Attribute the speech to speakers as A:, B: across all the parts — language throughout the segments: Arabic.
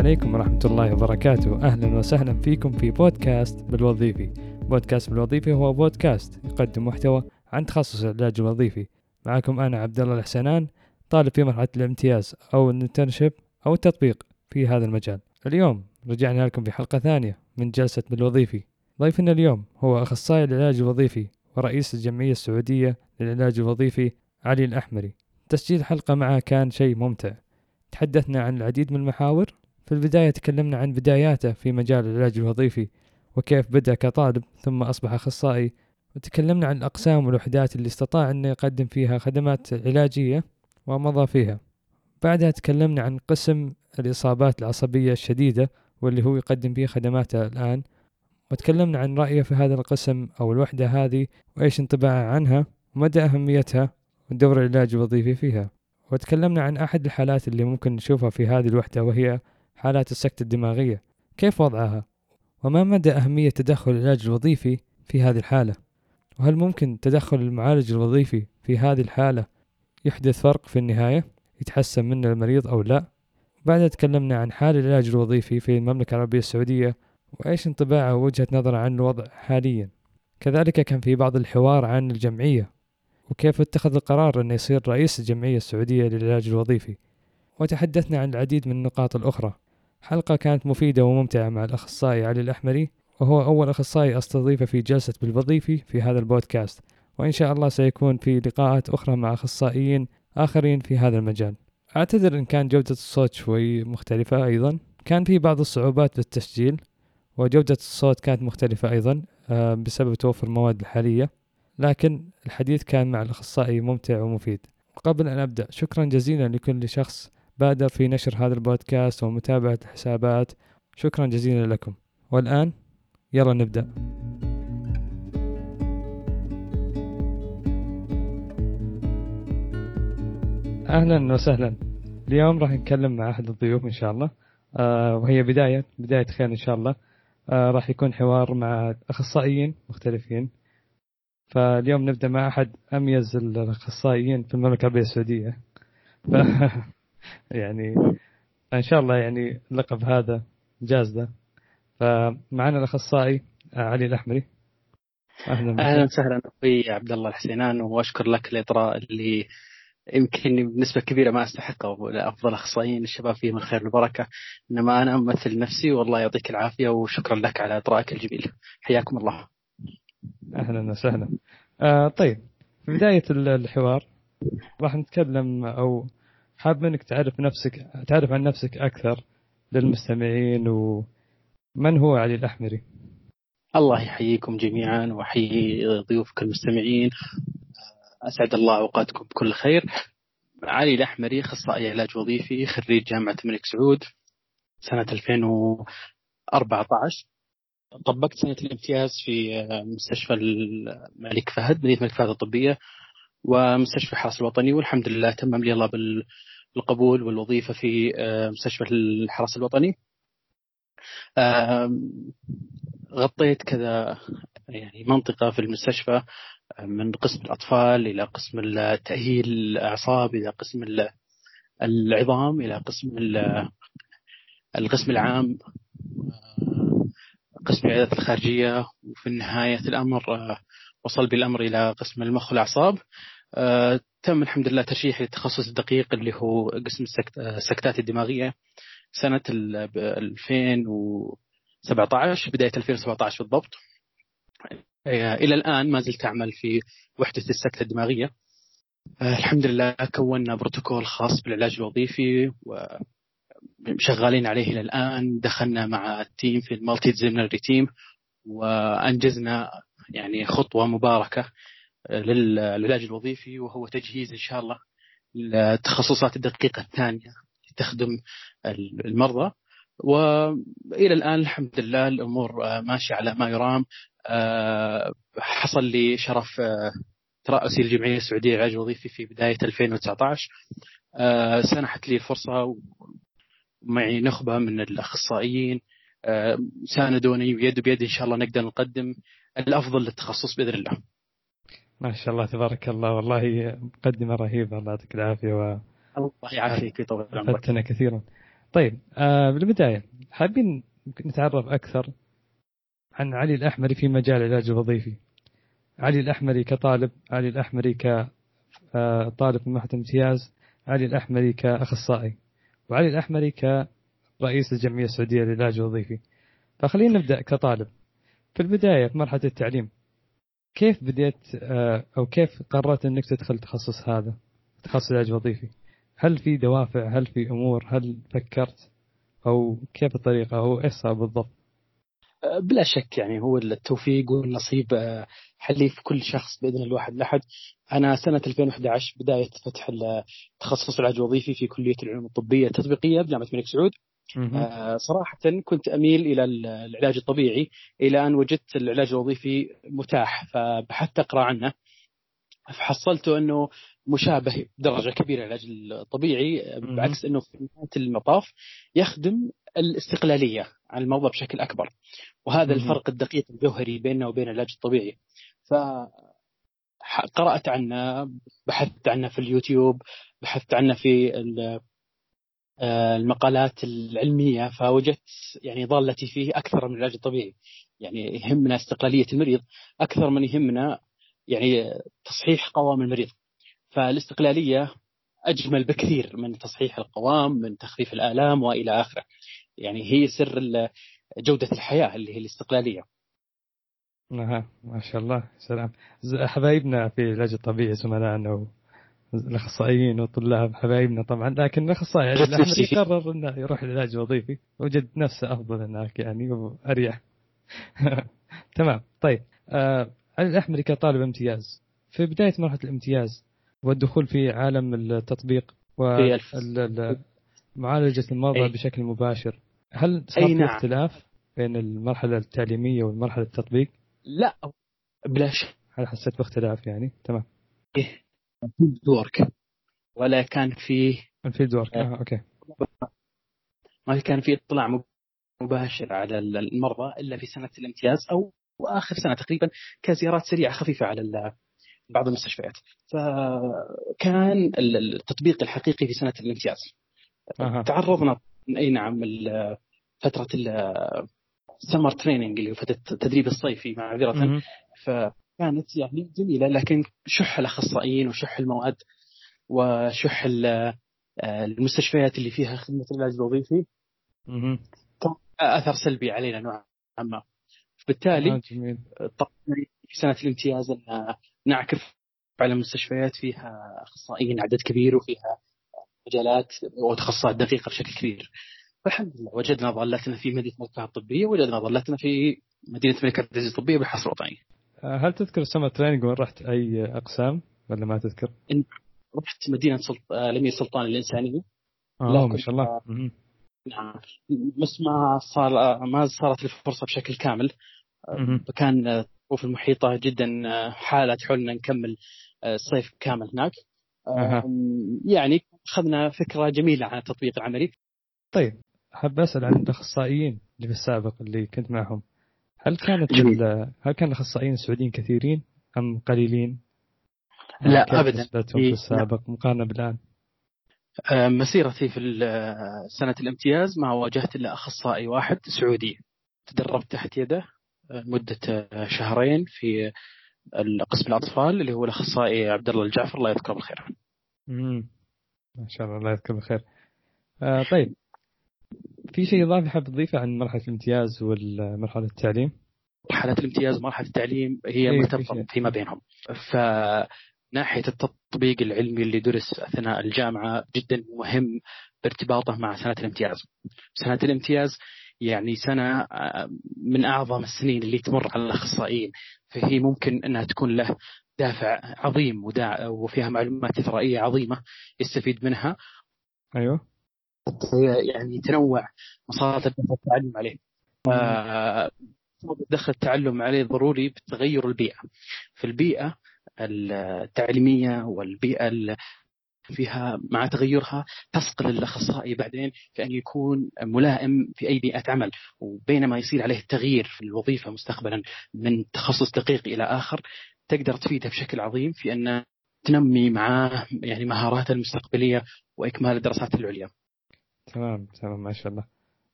A: عليكم ورحمة الله وبركاته. أهلا وسهلا فيكم في بودكاست بالوظيفي. بودكاست بالوظيفي هو بودكاست يقدم محتوى عن تخصص العلاج الوظيفي. معكم أنا عبد الله الحسنان طالب في مرحلة الامتياز أو ال internship أو التطبيق في هذا المجال. اليوم رجعنا لكم في حلقة ثانية من جلسة بالوظيفي. ضيفنا اليوم هو أخصائي العلاج الوظيفي ورئيس الجمعية السعودية للعلاج الوظيفي علي الأحمري. تسجيل الحلقة معه كان شيء ممتع. تحدثنا عن العديد من المحاور في البداية تكلمنا عن بداياته في مجال العلاج الوظيفي وكيف بدأ كطالب ثم أصبح أخصائي. وتكلمنا عن الأقسام والوحدات اللي استطاع أن يقدم فيها خدمات علاجية ومضى فيها. بعدها تكلمنا عن قسم الإصابات العصبية الشديدة واللي هو يقدم فيه خدماته الآن. وتكلمنا عن رأيه في هذا القسم أو الوحدة هذه وإيش انطباعه عنها ومدى أهميتها ودور العلاج الوظيفي فيها. وتكلمنا عن أحد الحالات اللي ممكن نشوفها في هذه الوحدة وهي حالات السكتة الدماغية. كيف وضعها؟ وما مدى أهمية تدخل العلاج الوظيفي في هذه الحالة؟ وهل ممكن تدخل المعالج الوظيفي في هذه الحالة يحدث فرق في النهاية؟ يتحسن منه المريض أو لا؟ بعدها تكلمنا عن حال العلاج الوظيفي في المملكة العربية السعودية وإيش انطباعه ووجهة نظره عن الوضع حاليا؟ كذلك كان في بعض الحوار عن الجمعية وكيف اتخذ القرار أنه يصير رئيس الجمعية السعودية للعلاج الوظيفي؟ وتحدثنا عن العديد من النقاط الأخرى. حلقة كانت مفيدة وممتعة مع الأخصائي علي الأحمري وهو أول أخصائي أستضيفه في جلسة بالوظيفي في هذا البودكاست. وإن شاء الله سيكون في لقاءات أخرى مع أخصائيين آخرين في هذا المجال. أعتذر إن كان جودة الصوت شوي مختلفة أيضا. كان في بعض الصعوبات بالتسجيل وجودة الصوت كانت مختلفة أيضا آه، بسبب توفر المواد الحالية. لكن الحديث كان مع الأخصائي ممتع ومفيد. وقبل أن أبدأ شكرا جزيلا لكل شخص بادر في نشر هذا البودكاست ومتابعة الحسابات شكرا جزيلا لكم. والآن يلا نبدأ. أهلا وسهلا. اليوم راح نتكلم مع أحد الضيوف إن شاء الله. آه وهي بداية بداية خير إن شاء الله. آه راح يكون حوار مع أخصائيين مختلفين. فاليوم نبدأ مع أحد أميز الأخصائيين في المملكة العربية السعودية. يعني إن شاء الله يعني اللقب هذا جاز له فمعنا الأخصائي علي الأحمري.
B: أهلا أهلا وسهلا أخوي عبد الله الحسينان وأشكر لك الإطراء اللي يمكن بنسبة كبيرة ما أستحقه لأفضل أخصائيين الشباب فيهم الخير والبركة. إنما أنا أمثل نفسي والله يعطيك العافية وشكرا لك على إطرائك الجميل. حياكم الله.
A: أهلا وسهلا. آه طيب في بداية الحوار راح نتكلم أو حاب منك تعرف نفسك تعرف عن نفسك أكثر للمستمعين ومن هو علي الأحمري؟
B: الله يحييكم جميعا وأحيي ضيوفك المستمعين. أسعد الله أوقاتكم بكل خير. علي الأحمري أخصائي علاج وظيفي خريج جامعة الملك سعود سنة 2014 طبقت سنة الامتياز في مستشفى الملك فهد مدينة الملك فهد الطبية ومستشفى الحرس الوطني والحمد لله تمم لي الله بالقبول والوظيفة في آه، مستشفى الحرس الوطني. غطيت كذا يعني منطقة في المستشفى آه، من قسم الأطفال إلى قسم التأهيل الأعصاب إلى قسم العظام إلى قسم القسم العام قسم العيادات الخارجية وفي نهاية الأمر آه، وصل بالأمر إلى قسم المخ والأعصاب. آه، تم الحمد لله ترشيحي للتخصص الدقيق اللي هو قسم آه، السكتات الدماغية سنة 2017 بداية 2017 بالضبط. إلى الآن ما زلت أعمل في وحدة السكتة الدماغية. الحمد لله كونا بروتوكول خاص بالعلاج الوظيفي شغالين عليه إلى الآن. دخلنا مع ال team في ال multidisciplinary team وأنجزنا يعني خطوة مباركة للعلاج الوظيفي وهو تجهيز إن شاء الله التخصصات الدقيقة الثانية تخدم المرضى. وإلى الآن الحمد لله الأمور ماشية على ما يرام. حصل لي شرف ترأسي الجمعية السعودية للعلاج الوظيفي في بداية 2019 سنحت لي الفرصه معي نخبة من الأخصائيين. آه، ساندوني يد بيد إن شاء الله نقدر نقدم الأفضل للتخصص بإذن الله.
A: ما شاء الله تبارك الله. والله مقدمة رهيبة. الله يعطيك العافية و
B: الله يعافيك
A: ويطول عمرك. كثيرا. طيب آه بالبداية حابين نتعرف أكثر عن علي الأحمري في مجال العلاج الوظيفي. علي الأحمري كطالب علي الأحمري كطالب في معهد امتياز علي الأحمري كأخصائي وعلي الأحمري كرئيس الجمعية السعودية للعلاج الوظيفي. فخلينا نبدأ كطالب. في البداية في مرحلة التعليم كيف بديت آه، أو كيف قررت إنك تدخل التخصص هذا تخصص العلاج الوظيفي هل في دوافع؟ هل في أمور؟ هل فكرت؟ أو كيف الطريقة؟ أو إيش صار بالضبط؟
B: بلا شك يعني هو التوفيق والنصيب آه، حلي في كل شخص بإذن الواحد الأحد. أنا سنة 2011 بداية فتح تخصص العلاج الوظيفي في كلية العلوم الطبية التطبيقية بجامعة الملك سعود. آه صراحة كنت أميل إلى العلاج الطبيعي إلى أن وجدت العلاج الوظيفي متاح فبحثت أقرأ عنه. فحصلته أنه مشابه بدرجة كبيرة للعلاج الطبيعي بعكس أنه في نهاية المطاف يخدم الاستقلالية عن المرضى بشكل أكبر. وهذا الفرق الدقيق الجوهري بيننا وبين العلاج الطبيعي. ف قرأت عنه بحثت عنه في اليوتيوب بحثت عنه في المقالات العلمية فوجدت يعني ضالتي فيه أكثر من العلاج الطبيعي. يعني يهمنا استقلالية المريض أكثر من يهمنا يعني تصحيح قوام المريض. فالاستقلالية أجمل بكثير من تصحيح القوام من تخفيف الآلام وإلى آخره. يعني هي سر جودة الحياة اللي هي الاستقلالية.
A: أها ما شاء الله سلام. حبايبنا في العلاج الطبيعي زملائنا الأخصائيين والطلاب حبايبنا طبعا لكن الأخصائي يعني الأحمد يقرر انه يروح العلاج الوظيفي وجد نفسه أفضل هناك يعني وأريح. تمام طيب. آه علي الاحمري كطالب امتياز. في بداية مرحلة الامتياز والدخول في عالم التطبيق ومعالجه المرضى بشكل مباشر هل صار في نعم. اختلاف بين المرحلة التعليمية والمرحلة التطبيق؟
B: لا بلاش
A: هل حسيت باختلاف يعني؟ تمام.
B: إيه. field work ولا كان فيه
A: ال field work آه. Okay.
B: ما كان في اطلاع مباشر على المرضى إلا في سنة الامتياز أو واخر سنة تقريبا كزيارات سريعة خفيفة على بعض المستشفيات. فكان التطبيق الحقيقي في سنة الامتياز. أه. تعرضنا أي نعم فترة السمر تريننج اللي هو فترة التدريب الصيفي معذره كانت يعني جميلة لكن شح الأخصائيين وشح المواد وشح المستشفيات اللي فيها خدمة العلاج الوظيفي كان أثر سلبي علينا نوعا ما. بالتالي آه في سنة الامتياز إن نعكف على مستشفيات فيها أخصائيين عدد كبير وفيها مجالات وتخصصات دقيقة بشكل كبير. فالحمد لله وجدنا ضالتنا في مدينة مكه الطبية وجدنا ضالتنا في مدينة الملك عبد العزيز الطبية بالحصر الوطني.
A: هل تذكر السمر تريننج وين رحت أي أقسام ولا ما تذكر؟
B: رحت مدينة سلط... الامير سلطان الإنسانية.
A: آه ما شاء الله.
B: نعم. بس ما صار ما صارت الفرصة بشكل كامل. فكان الظروف المحيطة جدا حالة تحولنا نكمل الصيف كامل هناك. أه. يعني أخذنا فكرة جميلة عن التطبيق العملي.
A: طيب حاب أسأل عن الأخصائيين اللي في السابق اللي كنت معهم. هل كانت هل كان الأخصائيين السعوديين كثيرين أم قليلين؟
B: لا ابدا.
A: في السابق مقارنة بالآن؟
B: آه، مسيرتي في سنة الامتياز ما واجهت إلا أخصائي واحد سعودي. تدربت تحت يده مدة آه، شهرين في قسم الأطفال اللي هو الأخصائي عبد الله الجعفر. الله يذكره بالخير.
A: امم ما شاء الله الله يذكره بالخير. آه طيب. في شيء إضافي حاب تضيفه عن مرحلة الامتياز ومرحله التعليم؟
B: مرحلة الامتياز ومرحلة التعليم هي إيه مرتبطة فيما بينهم. فناحية التطبيق العلمي اللي درس أثناء الجامعة جدا مهم بارتباطه مع سنة الامتياز. سنة الامتياز يعني سنة آه، من أعظم السنين اللي تمر على الأخصائيين. فهي ممكن إنها تكون له دافع عظيم وفيها معلومات إثرائية عظيمة يستفيد منها.
A: أيوه.
B: يعني تنوع مصادر التعلم عليه. دخل التعلم عليه ضروري بتغير البيئة. في البيئة التعليمية والبيئة فيها مع تغيرها تثقل الأخصائي بعدين في أن يكون ملائم في أي بيئة عمل. وبينما يصير عليه التغيير في الوظيفة مستقبلا من تخصص دقيق إلى آخر تقدر تفيده بشكل عظيم في أن تنمي معاه يعني مهاراته المستقبلية وإكمال الدراسات العليا.
A: تمام تمام ما شاء الله.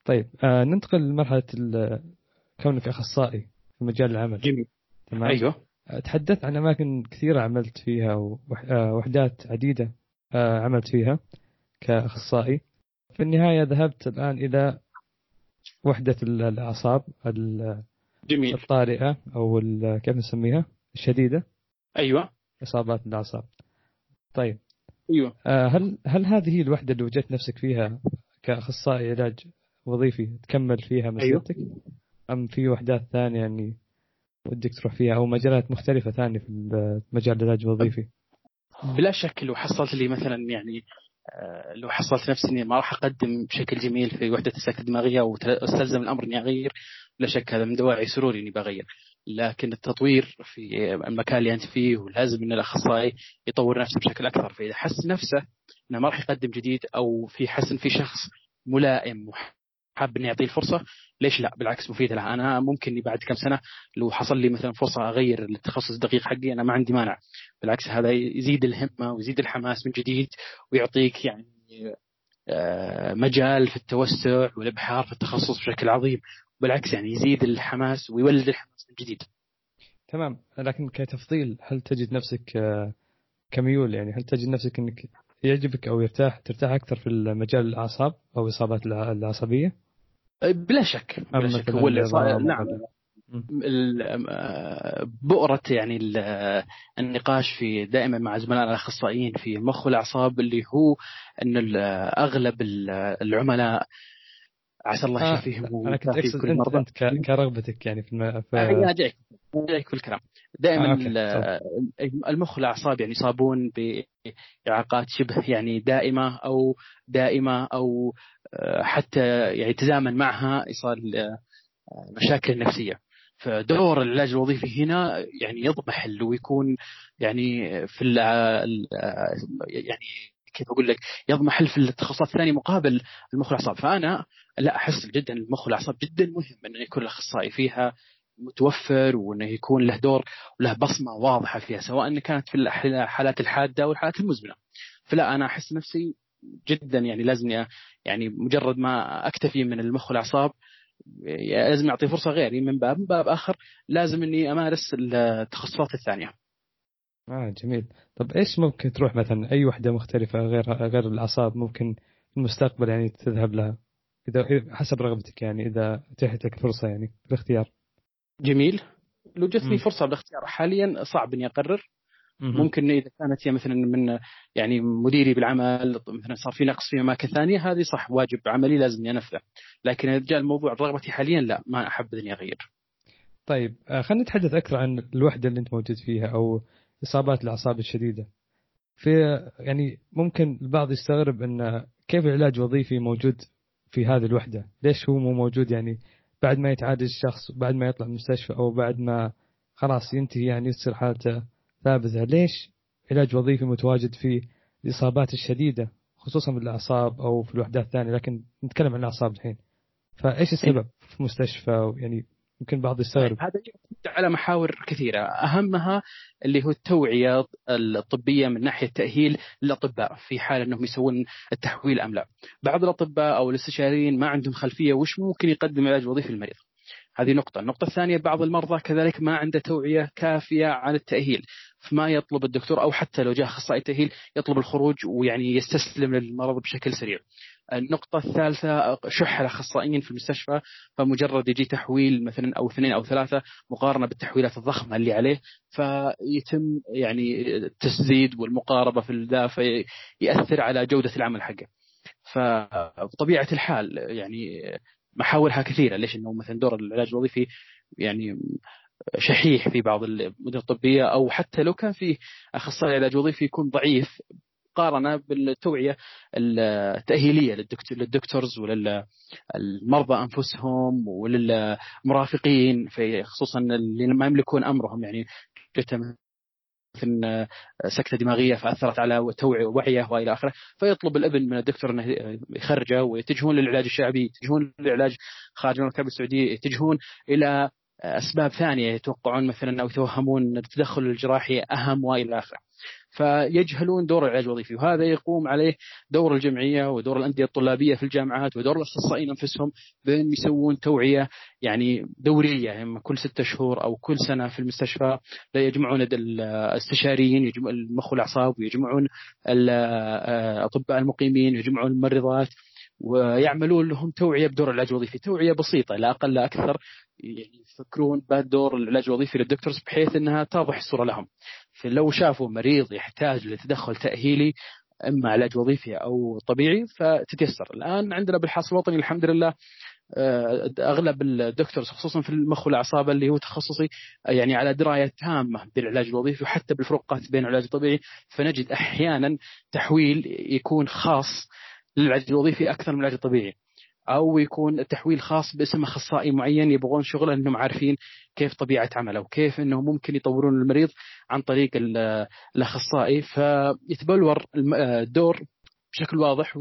A: طيب آه ننتقل لمرحلة كونك أخصائي في مجال العمل.
B: جميل.
A: تمام؟
B: أيوه.
A: آه، تحدثت عن أماكن كثيرة عملت فيها ووحدات عديدة آه عملت فيها كأخصائي. في النهاية ذهبت الآن إلى وحدة الأعصاب
B: جميل.
A: الطارئة أو كيف نسميها؟ الشديدة.
B: أيوه.
A: إصابات الأعصاب. طيب.
B: أيوه.
A: آه هل هل هذه الوحدة اللي وجدت نفسك فيها كأخصائي علاج وظيفي تكمل فيها مسيرتك؟ أيوه. أم في وحدات ثانية يعني ودك تروح فيها أو مجالات مختلفة ثانية في مجال العلاج الوظيفي
B: بلا شك لو حصلت لي مثلا يعني آه، لو حصلت نفسي إني ما راح أقدم بشكل جميل في وحدة السكته الدماغيه واستلزم الأمر إني أغير لا شك هذا من دواعي سروري إني بغير. لكن التطوير في المكان اللي أنت فيه ولازم ان الأخصائي يطور نفسه بشكل أكثر. فإذا حس نفسه إنه ما راح يقدم جديد أو في حسن في شخص ملائم حاب اني اعطيه الفرصة ليش لا؟ بالعكس مفيده له. أنا ممكن بعد كم سنة لو حصل لي مثلا فرصة أغير التخصص الدقيق حقي أنا ما عندي مانع. بالعكس هذا يزيد الهمة ويزيد الحماس من جديد ويعطيك يعني آه، مجال في التوسع والإبحار في التخصص بشكل عظيم. بالعكس يعني يزيد الحماس ويولد الحماس جديد.
A: تمام. لكن كتفضيل هل تجد نفسك آه، كميول يعني هل تجد نفسك إنك يعجبك أو يرتاح ترتاح أكثر في مجال الأعصاب أو الإصابات العصبيه؟
B: بلا شك بلا شك. هو نعم. بؤرة يعني النقاش في دائما مع زملائنا الأخصائيين في المخ والاعصاب اللي هو إن أغلب العملاء عسى الله يشفيهم
A: آه أنا كنت أقصد أنت, أنت كرغبتك يعني في, الم...
B: آه جايك في الكلام دائما آه المخ والأعصاب يعني يصابون باعاقات شبه يعني دائمة أو دائمة أو آه، حتى يعني تزامن معها ايصال آه، مشاكل نفسية. فدور العلاج الوظيفي هنا يعني يضمحل ويكون يعني في يعني كيف أقول لك يضمحل في التخصصات الثانية مقابل المخ والأعصاب. فأنا لا أحس جدا المخ والاعصاب جدا مهم انه يكون الأخصائي فيها متوفر وإنه يكون له دور وله بصمة واضحة فيها سواء كانت في الحالات الحادة أو الحالات المزمنة. فلا أنا أحس نفسي جدا يعني لازم يعني مجرد ما أكتفي من المخ والاعصاب لازم أعطي فرصة غيري من باب من باب آخر لازم إني أمارس التخصصات الثانية.
A: آه جميل، طب إيش ممكن تروح مثلا أي وحدة مختلفة غير غير الأعصاب ممكن في المستقبل يعني تذهب لها؟ إذا حسب رغبتك يعني إذا اتيحت لك فرصة يعني في الاختيار.
B: جميل. لو جتني فرصة بالاختيار حاليا صعب إني أقرر. ممكن إذا كانت هي مثلا من يعني مديري بالعمل مثلا صار في نقص في أماكن ثانية هذه صح واجب عملي لازم أنفذه. لكن إذا جاء الموضوع رغبتي حاليا لا ما أحب إني أغير.
A: طيب آه، خلينا نتحدث أكثر عن الوحدة اللي أنت موجود فيها أو إصابات الأعصاب الشديدة. في يعني ممكن البعض يستغرب إن كيف العلاج الوظيفي موجود في هذه الوحدة. ليش هو مو موجود يعني بعد ما يتعالج الشخص بعد ما يطلع من المستشفى أو بعد ما خلاص ينتهي يعني يصير حالته ثابتة؟ ليش علاج وظيفي متواجد في الإصابات الشديدة خصوصا في الأعصاب أو في الوحدات الثانية؟ لكن نتكلم عن الأعصاب الحين. فإيش السبب في مستشفى يعني يمكن بعض يستغرب.
B: هذا على محاور كثيرة. أهمها اللي هو التوعية الطبية من ناحية تأهيل للأطباء في حال أنهم يسوون التحويل أم لا. بعض الأطباء أو الاستشاريين ما عندهم خلفية وش ممكن يقدم علاج وظيفي للمريض. هذه نقطة. النقطة الثانية بعض المرضى كذلك ما عنده توعية كافية عن التأهيل. فما يطلب الدكتور أو حتى لو جاء أخصائي تأهيل يطلب الخروج ويعني يستسلم للمرض بشكل سريع. النقطة الثالثة شح الأخصائيين في المستشفى فمجرد يجي تحويل مثلا أو اثنين أو ثلاثة مقارنة بالتحويلات الضخمة اللي عليه فيتم يعني التسديد والمقاربة في ذا فيأثر على جودة العمل حقه. فبطبيعة الحال يعني محاورها كثيرة ليش؟ إنه مثلا دور العلاج الوظيفي يعني شحيح في بعض المدن الطبية أو حتى لو كان في أخصائي علاج وظيفي يكون ضعيف مقارنة بالتوعية التأهيلية للدكتور للدكتورز وللمرضى أنفسهم وللمرافقين في خصوصا اللي ما يملكون أمرهم يعني مثلا سكتة دماغية فأثرت على توعية وعيه وإلى آخره فيطلب الابن من الدكتور إنه يخرجه ويتجهون للعلاج الشعبي يتجهون للعلاج خارج المملكة السعودية يتجهون إلى أسباب ثانية يتوقعون مثلا أو يتوهمون التدخل الجراحي أهم وإلى آخره. فيجهلون دور العلاج الوظيفي وهذا يقوم عليه دور الجمعية ودور الأندية الطلابية في الجامعات ودور الأخصائيين أنفسهم بأن يسوون توعية يعني دورية. يعني كل ستة شهور أو كل سنة في المستشفى يجمعون الاستشاريين يجمعون المخ والأعصاب ويجمعون الاطباء المقيمين ويجمعون الممرضات ويعملون لهم توعية بدور العلاج الوظيفي، توعية بسيطة لا أقل لا أكثر. يعني يفكرون بدور العلاج الوظيفي للدكتورز بحيث إنها توضح الصورة لهم. فلو شافوا مريض يحتاج لتدخل تأهيلي إما علاج وظيفي أو طبيعي فتتيسر، الآن عندنا بالحاصل الوطني الحمد لله آه، أغلب الدكتورز خصوصا في المخ والأعصاب اللي هو تخصصي يعني على دراية تامة بالعلاج الوظيفي وحتى بالفروقات بين العلاج الطبيعي فنجد أحيانا تحويل يكون خاص للعلاج الوظيفي أكثر من العلاج الطبيعي. أو يكون التحويل خاص باسم أخصائي معين يبغون شغله إنهم عارفين كيف طبيعة عمله وكيف انه ممكن يطورون المريض عن طريق الأخصائي. فيتبلور الدور بشكل واضح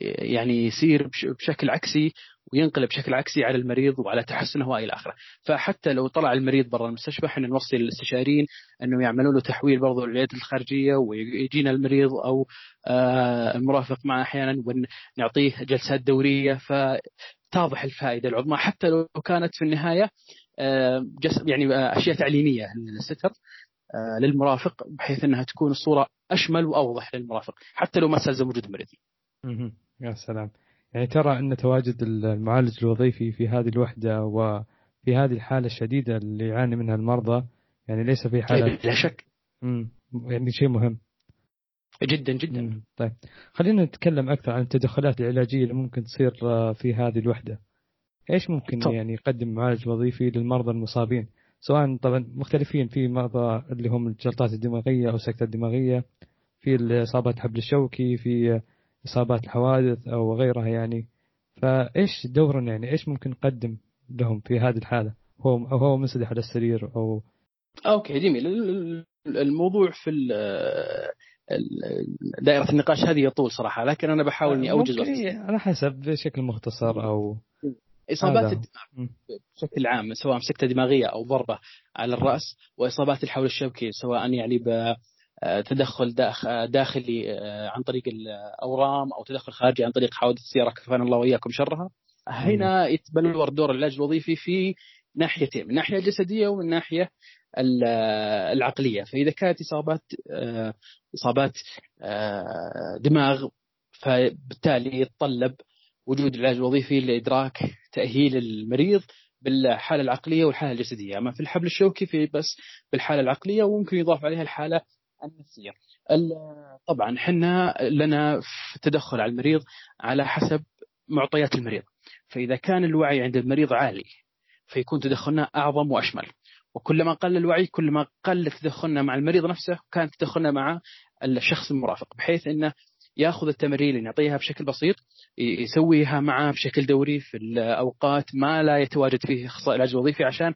B: يعني يصير بشكل عكسي وينقلب بشكل عكسي على المريض وعلى تحسنه وإلى آخره، فحتى لو طلع المريض برا المستشفى إحنا نوصي للاستشاريين أنه يعملون له تحويل برضه للعيادة الخارجية ويجينا المريض أو آه المرافق معه أحيانا ونعطيه جلسات دورية فتاتضح الفائدة العظمى حتى لو كانت في النهاية آه يعني آه، أشياء تعليمية للستر آه، للمرافق بحيث أنها تكون الصورة أشمل وأوضح للمرافق حتى لو ما استلزم وجود المريض.
A: يا سلام. يعني ترى أن تواجد المعالج الوظيفي في هذه الوحدة وفي هذه الحالة الشديدة اللي يعاني منها المرضى يعني ليس في حالة
B: لا شك.
A: يعني شيء مهم.
B: جدا جدا.
A: طيب. خلينا نتكلم أكثر عن التدخلات العلاجية اللي ممكن تصير في هذه الوحدة. إيش ممكن طب. يعني يقدم معالج وظيفي للمرضى المصابين؟ سواء طبعا مختلفين في مرضى اللي هم الجلطات الدماغية أو السكتة الدماغية في الإصابات الحبل الشوكي في إصابات الحوادث أو غيرها يعني. فإيش دورنا يعني؟ إيش ممكن نقدم لهم في هذه الحالة؟ هو أو هو منسدح على السرير أو
B: okay جميل. الموضوع في دائرة النقاش هذه يطول صراحة لكن أنا بحاول إني أوجز
A: على حسب بشكل مختصر أو
B: إصابات الدماغ بشكل عام سواء سكتة دماغية أو ضربة على الرأس وإصابات الحول الشوكي سواء يعني تدخل داخلي آه، عن طريق الأورام أو تدخل خارجي عن طريق حوادث السيارة. كفانا الله وإياكم شرها. هنا يتبلور دور العلاج الوظيفي في ناحيتين من ناحية جسدية ومن ناحية العقلية. فإذا كانت إصابات آه، إصابات آه، دماغ فبالتالي يتطلب وجود العلاج الوظيفي لإدراك تأهيل المريض بالحالة العقلية والحالة الجسدية، أما في الحبل الشوكي في بس بالحالة العقلية وممكن يضاف عليها الحالة النفسيه طبعا حنا لنا في التدخل على المريض على حسب معطيات المريض. فإذا كان الوعي عند المريض عالي فيكون تدخلنا أعظم وأشمل. وكلما قل الوعي كلما قل تدخلنا مع المريض نفسه كان تدخلنا مع الشخص المرافق بحيث إنه يأخذ التمارين اللي نعطيها بشكل بسيط يسويها معه بشكل دوري في الأوقات ما لا يتواجد فيه إخصائي العلاج الوظيفي عشان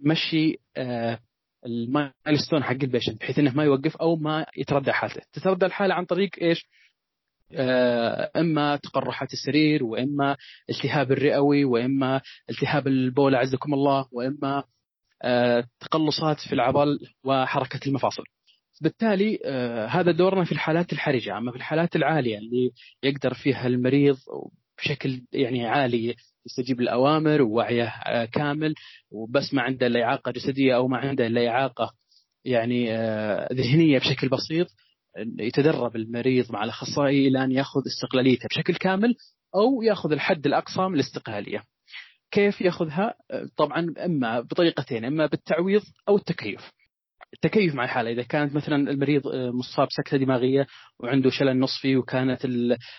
B: مشي آه ال milestone حق ال patient بحيث إنه ما يوقف أو ما يتردى حالته. تتردى الحالة عن طريق إيش؟ آه، إما تقرحات السرير وإما التهاب الرئوي وإما التهاب البول أعزكم الله وإما آه، تقلصات في العضل وحركة المفاصل. بالتالي آه، هذا دورنا في الحالات الحرجة. أما في الحالات العالية اللي يقدر فيها المريض بشكل يعني عالي يستجيب للأوامر ووعيه آه، كامل وبس ما عنده الا إعاقة جسدية أو ما عنده الا إعاقة يعني آه، ذهنية بشكل بسيط يتدرب المريض مع الأخصائي إلى أن يأخذ استقلاليته بشكل كامل أو يأخذ الحد الأقصى من الاستقلالية. كيف يأخذها؟ آه، طبعا إما بطريقتين إما بالتعويض أو التكيف. التكيف مع الحالة إذا كانت مثلا المريض مصاب سكته دماغية وعنده شلل نصفي وكانت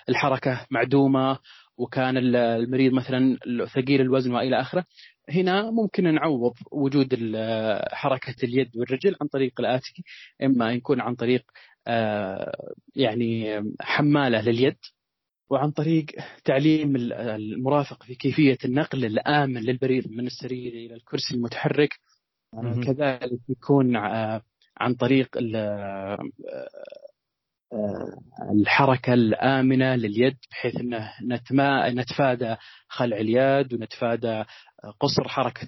B: الحركة معدومة وكان المريض مثلا ثقيل الوزن وإلى آخره. هنا ممكن نعوض وجود حركة اليد والرجل عن طريق الآتي إما يكون عن طريق آه، يعني حمالة لليد وعن طريق تعليم المرافق في كيفية النقل الآمن للبريد من السرير إلى الكرسي المتحرك. كذلك يكون آه، عن طريق الحركة الآمنة لليد بحيث أنه نتفادى خلع اليد ونتفادى قصر حركة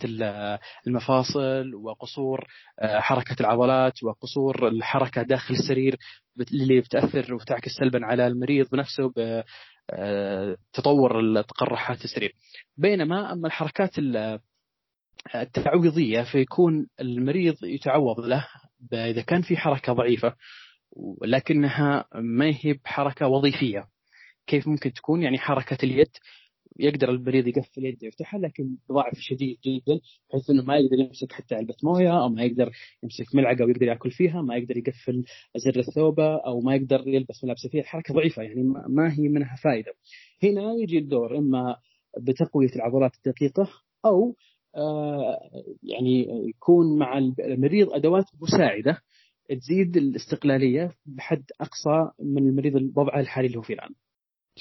B: المفاصل وقصور حركة العضلات وقصور الحركة داخل السرير اللي بتأثر وتعكس سلبا على المريض بنفسه بتطور تقرحات السرير. بينما أما الحركات التعويضية فيكون المريض يتعوض له إذا كان في حركة ضعيفة. ولكنها ما هي بحركة وظيفية. كيف ممكن تكون؟ يعني حركة اليد يقدر المريض يقفل يده يفتحها لكن بضعف شديد جدا بحيث إنه ما يقدر يمسك حتى علبة موية أو ما يقدر يمسك ملعقة ويقدر يأكل فيها، ما يقدر يقفل زر الثوبة أو ما يقدر يلبس ملابسه فيها، الحركه ضعيفة يعني ما هي منها فائدة. هنا يجي الدور إما بتقوية العضلات الدقيقة أو آه يعني يكون مع المريض أدوات مساعدة. تزيد الاستقلالية بحد أقصى من المريض الوضع الحالي اللي هو فيه الآن.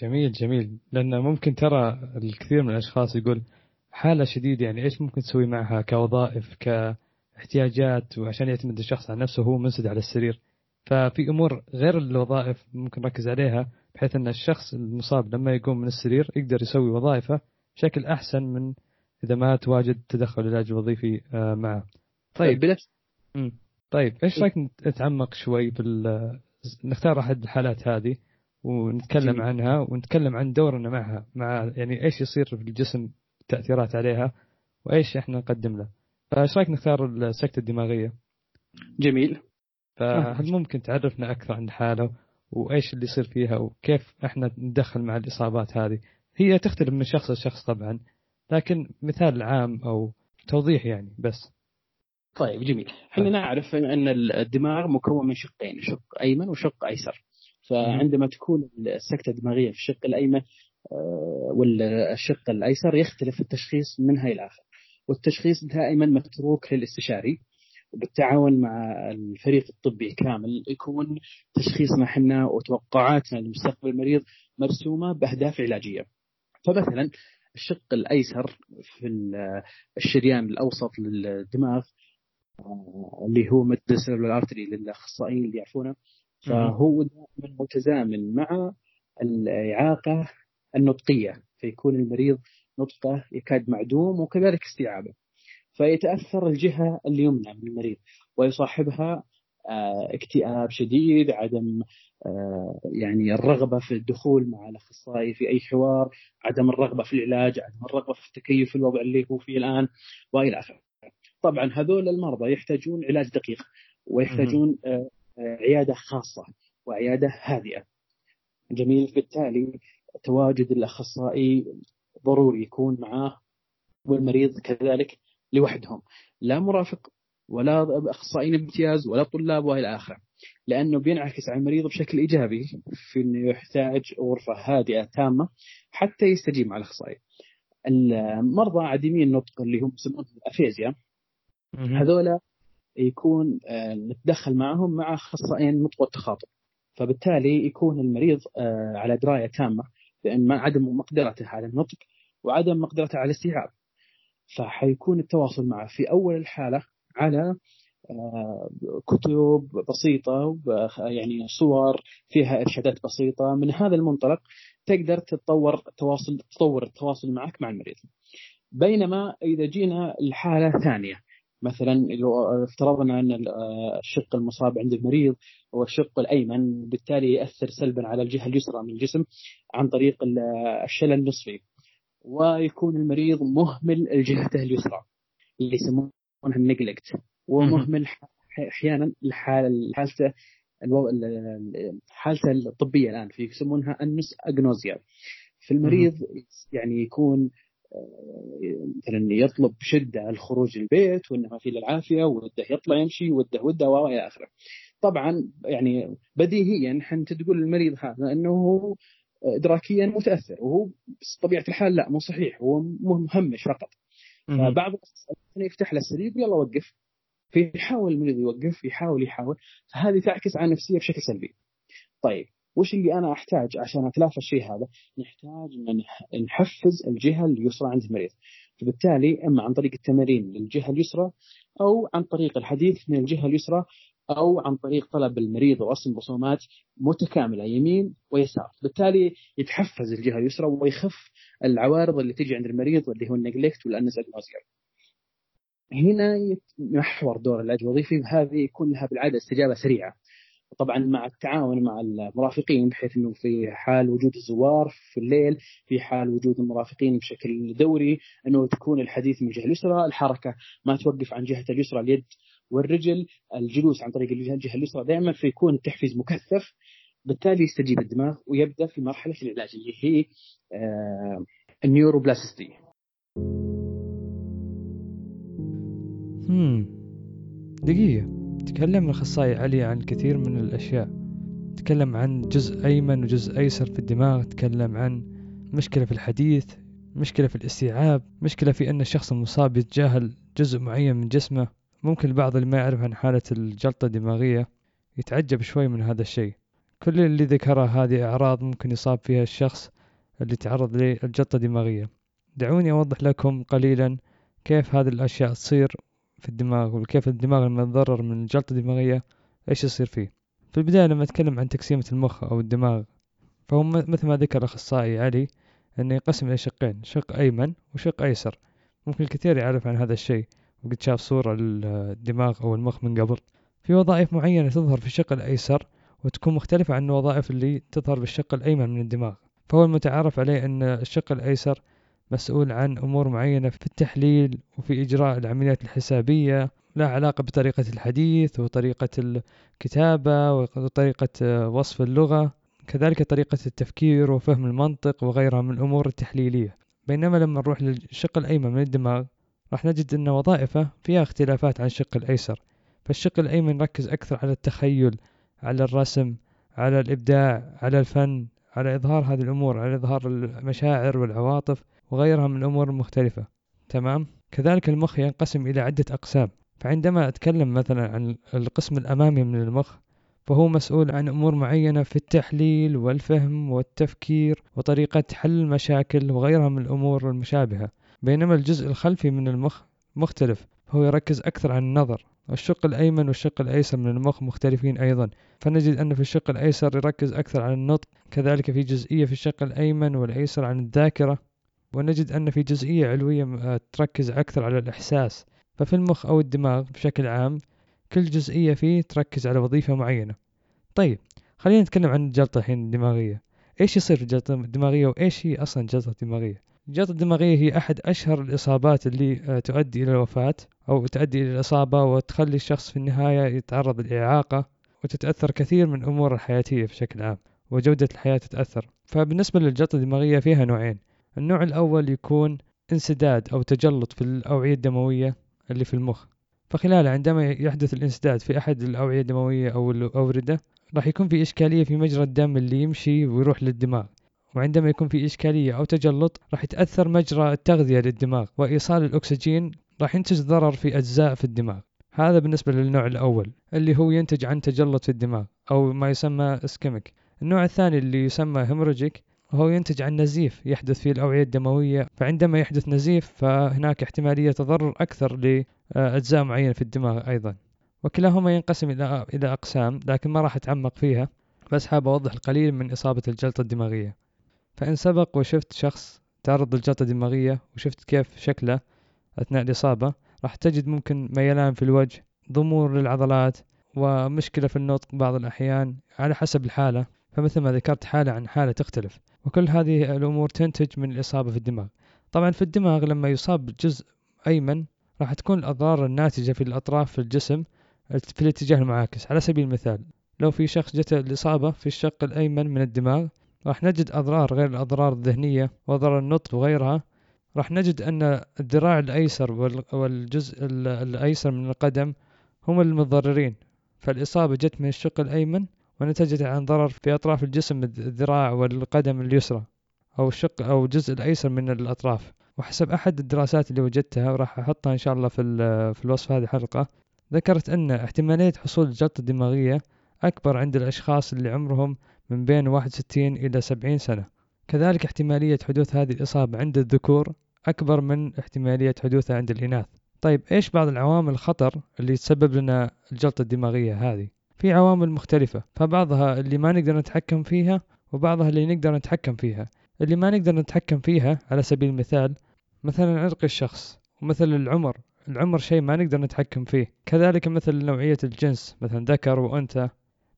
A: جميل جميل. لأن ممكن ترى الكثير من الأشخاص يقول حالة شديدة يعني إيش ممكن تسوي معها كوظائف كاحتياجات وعشان يعتمد الشخص على نفسه وهو منسد على السرير. ففي أمور غير الوظائف ممكن نركز عليها بحيث أن الشخص المصاب لما يقوم من السرير يقدر يسوي وظائفه بشكل أحسن من إذا ما تواجد تدخل العلاج الوظيفي آه، معه. طيب بنفس طيب إيش رأيك نتعمق شوي بال نختار أحد الحالات هذه ونتكلم جميل. عنها ونتكلم عن دورنا معها مع يعني إيش يصير في الجسم تأثيرات عليها وإيش إحنا نقدم له. فإيش رأيك نختار السكتة الدماغية؟
B: جميل.
A: فهل ممكن تعرفنا أكثر عن الحالة وإيش اللي يصير فيها وكيف إحنا ندخل مع الإصابات هذه؟ هي تختلف من شخص لشخص طبعا لكن مثال عام أو توضيح يعني بس.
B: طيب جميل. إحنا نعرف أن الدماغ مكون من شقين شق أيمن وشق أيسر. فعندما تكون السكتة الدماغية في الشق الأيمن آه، والشق الأيسر يختلف التشخيص من هاي الآخر والتشخيص دائما متروك للاستشاري. وبالتعاون مع الفريق الطبي كامل يكون تشخيصنا إحنا وتوقعاتنا لمستقبل المريض مرسومة بأهداف علاجية. فمثلا الشق الأيسر في الشريان الأوسط للدماغ اللي هو مد الارتري للأخصائيين اللي يعرفونه. فهو دائما متزامن مع الإعاقة النطقية فيكون المريض نطقة يكاد معدوم وكذلك استيعابه. فيتأثر الجهة اليمنى من المريض ويصاحبها آه، اكتئاب شديد عدم آه، يعني الرغبة في الدخول مع الأخصائي في أي حوار عدم الرغبة في العلاج عدم الرغبة في التكيف في الوضع اللي هو فيه الآن وإلى آخره. طبعا هذول المرضى يحتاجون علاج دقيق ويحتاجون آه، عيادة خاصة وعيادة هادئة. جميل. بالتالي تواجد الأخصائي ضروري يكون معاه والمريض كذلك لوحدهم. لا مرافق ولا أخصائيين امتياز ولا طلاب وإلى آخره لأنه بينعكس على المريض بشكل إيجابي في إنه يحتاج غرفة هادئة تامة حتى يستجيب مع الأخصائي. المرضى عديمي النطق اللي هم يسمونهم الأفيزيا. هذولا يكون آه، نتدخل معهم مع أخصائيين النطق والتخاطب فبالتالي يكون المريض آه، على دراية تامة بأن عدم مقدرته على النطق وعدم مقدرته على الاستيعاب. فحيكون التواصل معه في أول الحالة على آه، كتب بسيطة يعني صور فيها إرشادات بسيطة. من هذا المنطلق تقدر تتطور التواصل تطور التواصل معك مع المريض. بينما إذا جينا الحالة ثانية. مثلا لو افترضنا أن الشق المصاب عند المريض هو الشق الأيمن بالتالي ياثر سلبا على الجهة اليسرى من الجسم عن طريق الشلل النصفي ويكون المريض مهمل الجهه اليسرى اللي يسمونها النجلكت ومهمل أحيانا حالته حالته الطبية الآن في يسمونها النس أجنوزيا. في المريض يعني يكون مثلا يطلب بشدة الخروج البيت وانه ما في الا العافية وده يطلع يمشي وده وده وإلى آخره. طبعا يعني بديهيا انت تقول للمريض هذا إنه هو ادراكيا متأثر وهو بطبيعة الحال لا مو صحيح هو مهمش فقط. فبعض يفتح له السرير يلا وقف فيحاول المريض يوقف يحاول يحاول فهذه تعكس على النفسيه بشكل سلبي. طيب وش اللي أنا أحتاج عشان اتلافى الشيء هذا؟ نحتاج ان نحفز الجهة اليسرى عند المريض. فبالتالي إما عن طريق التمارين للجهة اليسرى أو عن طريق الحديث من الجهة اليسرى أو عن طريق طلب المريض ورسم رسومات متكاملة يمين ويسار، بالتالي يتحفز الجهة اليسرى ويخف العوارض اللي تجي عند المريض واللي هو النجلكت اجنوزيا. هنا يحور دور العلاج الوظيفي وهذه يكون لها بالعادة استجابة سريعة. طبعا مع التعاون مع المرافقين بحيث إنه في حال وجود الزوار في الليل في حال وجود المرافقين بشكل دوري إنه تكون الحديث من الجهه اليسرى الحركة ما توقف عن جهة اليسرى اليد والرجل الجلوس عن طريق الجهه اليسرى دائما فيكون التحفيز مكثف بالتالي يستجيب الدماغ ويبدأ في مرحلة العلاج اللي هي آه النيوروبلاستي.
A: دقيقة. تكلم الأخصائي علي عن الكثير من الأشياء. تكلم عن جزء أيمن وجزء أيسر في الدماغ. تكلم عن مشكلة في الحديث مشكلة في الاستيعاب مشكلة في أن الشخص المصاب يتجاهل جزء معين من جسمه. ممكن البعض اللي ما يعرف عن حالة الجلطة الدماغية يتعجب شوي من هذا الشيء. كل اللي ذكره هذه أعراض ممكن يصاب فيها الشخص اللي تعرض للجلطة الدماغية. دعوني أوضح لكم قليلا كيف هذه الأشياء تصير في الدماغ وكيف الدماغ لما يتضرر من الجلطة الدماغية إيش يصير فيه؟ في البداية لما أتكلم عن تقسيمة المخ أو الدماغ فهو مثل ما ذكر الأخصائي علي أنه ينقسم إلى شقين شق أيمن وشق أيسر. ممكن الكثير يعرف عن هذا الشيء وقد شاف صورة للدماغ أو المخ من قبل. في وظائف معينة تظهر في الشق الأيسر وتكون مختلفة عن الوظائف اللي تظهر بالشق الأيمن من الدماغ. فهو المتعارف عليه أن الشق الأيسر مسؤول عن أمور معينة في التحليل وفي إجراء العمليات الحسابية لها علاقة بطريقة الحديث وطريقة الكتابة وطريقة وصف اللغة كذلك طريقة التفكير وفهم المنطق وغيرها من الأمور التحليلية. بينما لما نروح للشق الأيمن من الدماغ راح نجد أن وظائفه فيها اختلافات عن الشق الأيسر. فالشق الأيمن يركز أكثر على التخيل على الرسم على الإبداع على الفن على إظهار هذه الأمور على إظهار المشاعر والعواطف. وغيرها من الأمور المختلفة. تمام؟ كذلك المخ ينقسم إلى عدة أقسام. فعندما أتكلم مثلا عن القسم الأمامي من المخ فهو مسؤول عن أمور معينة في التحليل والفهم والتفكير وطريقة حل المشاكل وغيرها من الأمور المشابهة. بينما الجزء الخلفي من المخ مختلف. فهو يركز أكثر عن النظر. الشق الأيمن والشق الأيسر من المخ مختلفين أيضا. فنجد أن في الشق الأيسر يركز أكثر على النطق كذلك في جزئية في الشق الأيمن والأيسر عن الذاكرة. ونجد أن في جزئية علوية تركز أكثر على الإحساس. ففي المخ أو الدماغ بشكل عام كل جزئية فيه تركز على وظيفة معينة. طيب خلينا نتكلم عن الجلطة الحين الدماغية إيش يصير في الجلطة الدماغية وإيش هي أصلا الجلطة الدماغية الجلطة الدماغية هي أحد أشهر الإصابات اللي آه، تؤدي إلى الوفاة أو تؤدي إلى الإصابة وتخلي الشخص في النهاية يتعرض لإعاقة وتتأثر كثير من الأمور الحياتية بشكل عام وجودة الحياة تتأثر. فبالنسبة للجلطة الدماغية فيها نوعين. النوع الأول يكون انسداد أو تجلط في الأوعية الدموية اللي في المخ. فخلال عندما يحدث الانسداد في أحد الأوعية الدموية أو الأوردة راح يكون في إشكالية في مجرى الدم اللي يمشي ويروح للدماغ. وعندما يكون في إشكالية أو تجلط راح يتأثر مجرى التغذية للدماغ وإيصال الأكسجين راح ينتج ضرر في أجزاء في الدماغ. هذا بالنسبة للنوع الأول اللي هو ينتج عن تجلط في الدماغ أو ما يسمى ischemic النوع الثاني اللي يسمى hemorrhagic وهو ينتج عن نزيف يحدث في الأوعية الدموية. فعندما يحدث نزيف فهناك احتمالية تضرر أكثر لأجزاء معينة في الدماغ أيضا. وكلاهما ينقسم إلى إلى أقسام لكن ما راح أتعمق فيها. بس حاب أوضح القليل من إصابة الجلطة الدماغية. فإن سبق وشفت شخص تعرض للجلطة الدماغية وشفت كيف شكله أثناء الإصابة راح تجد ممكن ميلان في الوجه ضمور للعضلات ومشكلة في النطق بعض الأحيان على حسب الحالة. فمثل ما ذكرت حالة عن حالة تختلف. وكل هذه الأمور تنتج من الإصابة في الدماغ. طبعا في الدماغ لما يصاب جزء أيمن راح تكون الأضرار الناتجة في الأطراف في الجسم في الاتجاه المعاكس. على سبيل المثال لو في شخص جت الإصابة في الشق الأيمن من الدماغ راح نجد أضرار غير الأضرار الذهنية وأضرار النطق وغيرها. راح نجد أن الذراع الأيسر والجزء الأيسر من القدم هم المتضررين. فالإصابة جت من الشق الأيمن ونتجت عن ضرر في أطراف الجسم الذراع والقدم اليسرى أو الشق أو الجزء الأيسر من الأطراف. وحسب أحد الدراسات اللي وجدتها وراح أحطها إن شاء الله في, في الوصف هذه الحلقة ذكرت أن احتمالية حصول الجلطة الدماغية أكبر عند الأشخاص اللي عمرهم من بين 61 إلى 70 سنة. كذلك احتمالية حدوث هذه الإصابة عند الذكور أكبر من احتمالية حدوثها عند الإناث. طيب إيش بعض العوامل الخطر اللي تسبب لنا الجلطة الدماغية هذه؟ في عوامل مختلفة فبعضها اللي ما نقدر نتحكم فيها وبعضها اللي نقدر نتحكم فيها. اللي ما نقدر نتحكم فيها على سبيل المثال مثلا عرق الشخص ومثل العمر العمر شيء ما نقدر نتحكم فيه. كذلك مثل نوعية الجنس مثلا ذكر وأنثى.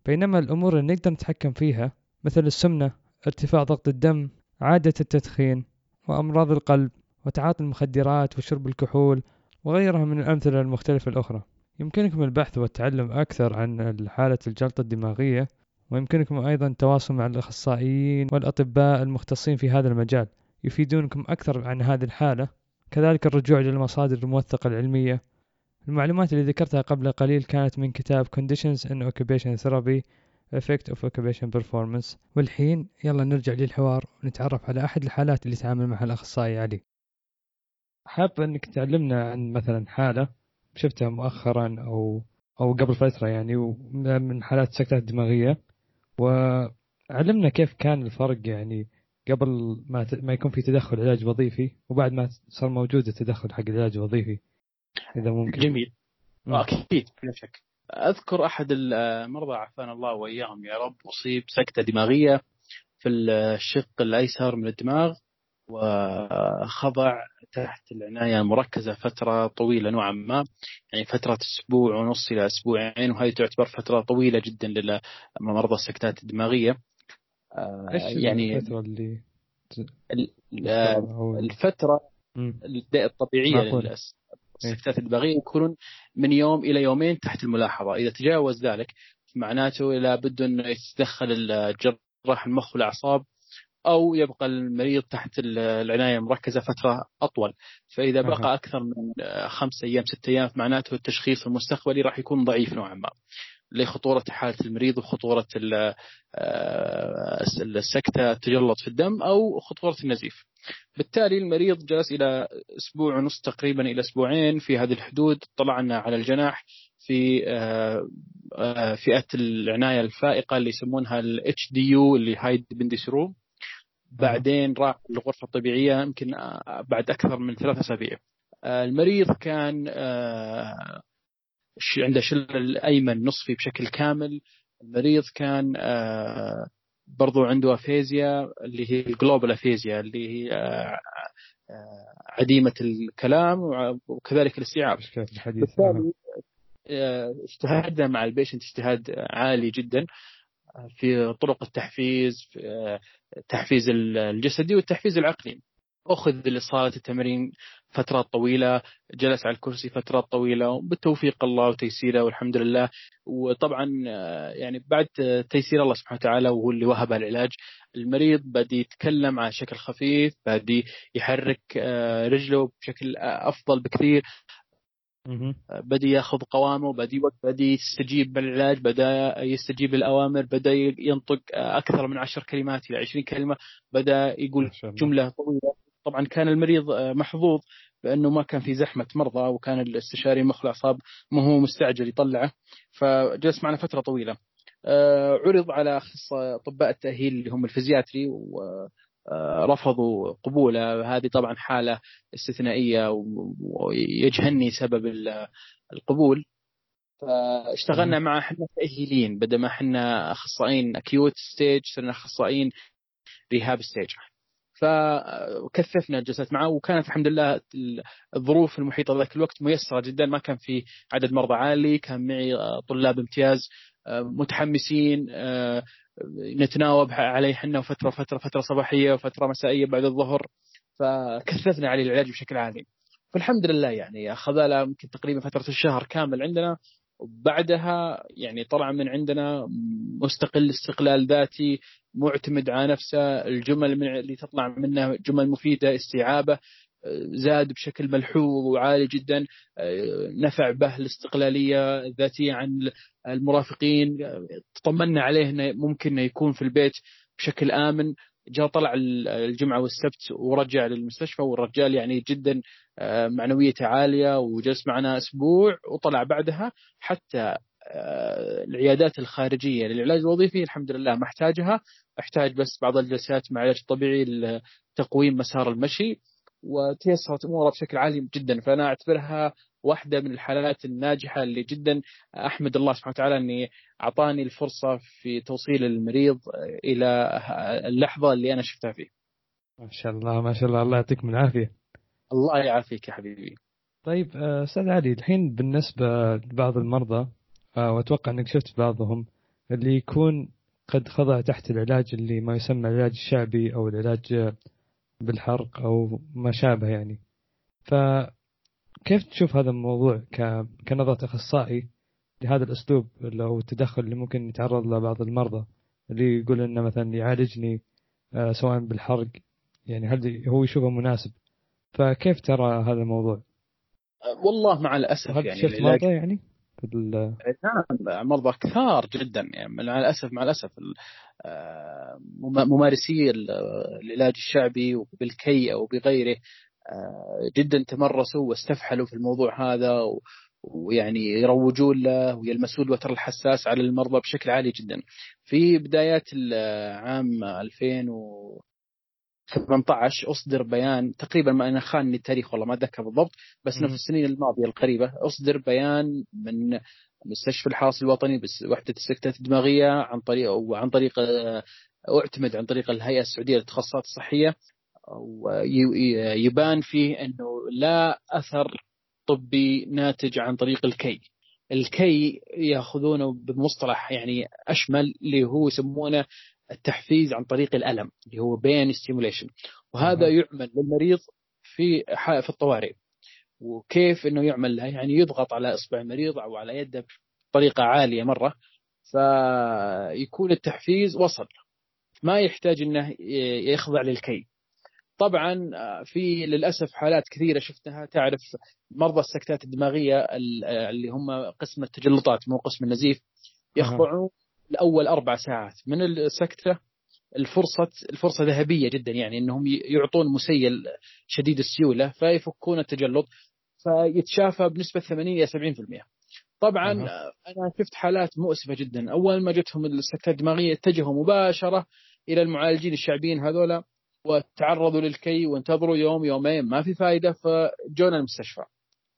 A: بينما الأمور اللي نقدر نتحكم فيها مثل السمنة ارتفاع ضغط الدم عادة التدخين وأمراض القلب وتعاطي المخدرات وشرب الكحول وغيرها من الأمثلة المختلفة الأخرى. يمكنكم البحث والتعلم أكثر عن حالة الجلطة الدماغية ويمكنكم أيضا التواصل مع الأخصائيين والأطباء المختصين في هذا المجال. يفيدونكم أكثر عن هذه الحالة. كذلك الرجوع للمصادر الموثقة العلمية. المعلومات اللي ذكرتها قبل قليل كانت من كتاب Conditions in Occupation Therapy Effect of Occupation Performance. والحين يلا نرجع للحوار ونتعرف على أحد الحالات اللي تعامل معها الأخصائي علي. حاب أنك تعلمنا عن مثلا حالة شفتها مؤخرا أو أو قبل فترة يعني من حالات السكتات الدماغية وعلمنا كيف كان الفرق يعني قبل ما ما يكون في تدخل علاج وظيفي وبعد ما صار موجود التدخل حق العلاج الوظيفي
B: إذا ممكن. جميل. أكيد بلا شك. أذكر أحد المرضى عافانا الله وإياهم يا رب أصيب سكتة دماغية في الشق الأيسر من الدماغ وخضع تحت العناية المركزة فترة طويلة نوعا ما. يعني فترة أسبوع ونص إلى أسبوعين وهذه تعتبر فترة طويلة جدا لمرضى السكتات الدماغية.
A: إيش يعني الفترة اللي
B: الفترة الطبيعية السكتات الدماغية يكونون من يوم إلى يومين تحت الملاحظة. إذا تجاوز ذلك معناته لابد أن يتدخل الجراح المخ والأعصاب أو يبقى المريض تحت العناية المركزة فترة أطول. فإذا بقى أكثر من خمس أيام ست أيام معناته التشخيص المستقبلي راح يكون ضعيف نوعا ما لخطورة حالة المريض وخطورة آه، السكتة تجلط في الدم أو خطورة النزيف. بالتالي المريض جلس إلى أسبوع ونص تقريبا إلى أسبوعين في هذه الحدود طلعنا على الجناح في آه، آه، فئة العناية الفائقة اللي يسمونها ال HDU اللي high dependency room. بعدين راح للغرفة الطبيعية يمكن بعد أكثر من ثلاثة أسابيع. المريض كان عنده شلل الايمن نصفي بشكل كامل. المريض كان آه، برضو عنده aphasia اللي هي ال global aphasia اللي هي آه، آه، عديمة الكلام وكذلك الاستيعاب. بالتالي اجتهدنا مع ال patient اجتهاد عالي جدا. في طرق التحفيز في التحفيز الجسدي والتحفيز العقلي. أخذ لصالة التمرين فترات طويلة جلس على الكرسي فترات طويلة بتوفيق الله وتيسيره والحمد لله. وطبعا يعني بعد تيسير الله سبحانه وتعالى وهو اللي وهب العلاج المريض بدي يتكلم على شكل خفيف بدي يحرك آه، رجله بشكل أفضل بكثير. بدأ يأخذ قوامه بدأ بدأ يستجيب بالعلاج بدأ يستجيب للاوامر بدأ ينطق أكثر من عشر كلمات إلى 20 كلمة بدأ يقول جملة طويلة. طبعا كان المريض آه، محظوظ بأنه ما كان في زحمة مرضى وكان الاستشاري مخ الأعصاب ما هو مستعجل يطلعه فجلس معنا فترة طويلة. آه، عرض على اطباء التأهيل اللي هم ال physiatry آه، قبوله. هذه طبعا حالة استثنائية ويجهلني سبب القبول. فاشتغلنا مع إحنا تاهيلين بدل ما إحنا أخصائيين acute stage صرنا أخصائيين rehab stage فكثفنا الجلسات معه وكانت الحمد لله الظروف المحيطة ذاك الوقت ميسرة جدا ما كان في عدد مرضى عالي كان معي طلاب امتياز آه، متحمسين آه، نتناوب عليه إحنا فترة فترة فترة صباحية وفترة مسائية بعد الظهر فكثفنا عليه العلاج بشكل عالي فالحمد لله يعني اخذ له يمكن تقريبا فترة الشهر كامل عندنا وبعدها يعني طلع من عندنا مستقل استقلال ذاتي معتمد على نفسه الجمل من اللي تطلع منه جمل مفيدة استيعابه زاد بشكل ملحوظ وعالي جدا نفع به الاستقلالية الذاتية عن المرافقين طمنا عليه إنه ممكن يكون في البيت بشكل آمن. جاء طلع الجمعة والسبت ورجع للمستشفى والرجال يعني جدا آه، معنويته عالية وجلس معنا أسبوع وطلع بعدها حتى آه، العيادات الخارجية للعلاج الوظيفي الحمد لله ما احتاجها أحتاج بس بعض الجلسات مع العلاج الطبيعي لتقويم مسار المشي وتيسرت اموره بشكل عالي جدا فأنا أعتبرها واحدة من الحالات الناجحة اللي جدا أحمد الله سبحانه وتعالى أني أعطاني الفرصة في توصيل المريض إلى اللحظة اللي أنا شفتها فيه.
A: ما شاء الله ما شاء الله الله يعطيك من العافية.
B: الله يعافيك يا حبيبي.
A: طيب آه، أستاذ علي الحين بالنسبة لبعض المرضى وأتوقع إنك شفت بعضهم اللي يكون قد خضع تحت العلاج اللي ما يسمى العلاج الشعبي أو العلاج بالحرق أو ما شابه يعني فكيف تشوف هذا الموضوع كنظرة أخصائي لهذا الأسلوب أو التدخل اللي ممكن يتعرض له بعض المرضى اللي يقول إنه مثلا يعالجني آه، سواء بالحرق يعني هل هو يشوفه مناسب فكيف ترى هذا الموضوع؟
B: والله مع الأسف يعني
A: شفت مرضى يعني؟
B: نعم مرضى كثار جدا يعني مع الأسف مع الأسف آه، ممارسي العلاج الشعبي وبالكي أو بغيره آه، جدا تمرسوا واستفحلوا في الموضوع هذا ويعني يروجون له ويلمسون الوتر الحساس على المرضى بشكل عالي جدا. في بدايات العام 2000 و 18 أصدر بيان تقريبا ما أنا خانني التاريخ والله ما أتذكر بالضبط بس في السنين الماضية القريبة أصدر بيان من مستشفى الحاصل الوطني بس وحدة السكتات الدماغية عن طريق وعن طريق أعتمد عن طريق الهيئة السعودية للتخصصات الصحية ويبان فيه إنه لا أثر طبي ناتج عن طريق الكي. الكي يأخذونه بمصطلح يعني أشمل اللي هو يسمونه التحفيز عن طريق الألم اللي هو بين ستيموليشن وهذا يعمل للمريض في في الطوارئ. وكيف إنه يعمل لها يعني يضغط على إصبع المريض أو على يده بطريقة عالية مرة. فيكون التحفيز وصل. ما يحتاج إنه يخضع للكي. طبعا في للأسف حالات كثيرة شفتها. تعرف مرضى السكتات الدماغية اللي هم قسم التجلطات مو قسم النزيف يخضعون لأول أربع ساعات من السكتة الفرصة الفرصة ذهبية جدا يعني إنهم يعطون مسيل شديد السيولة فيفكون التجلط فيتشافى بنسبة 80 إلى 70%. طبعا أه. أنا شفت حالات مؤسفة جدا، أول ما جتهم السكتة الدماغية اتجهوا مباشرة إلى المعالجين الشعبيين هذولا وتعرضوا للكي وانتظروا يوم يومين ما في فائدة فجونا المستشفى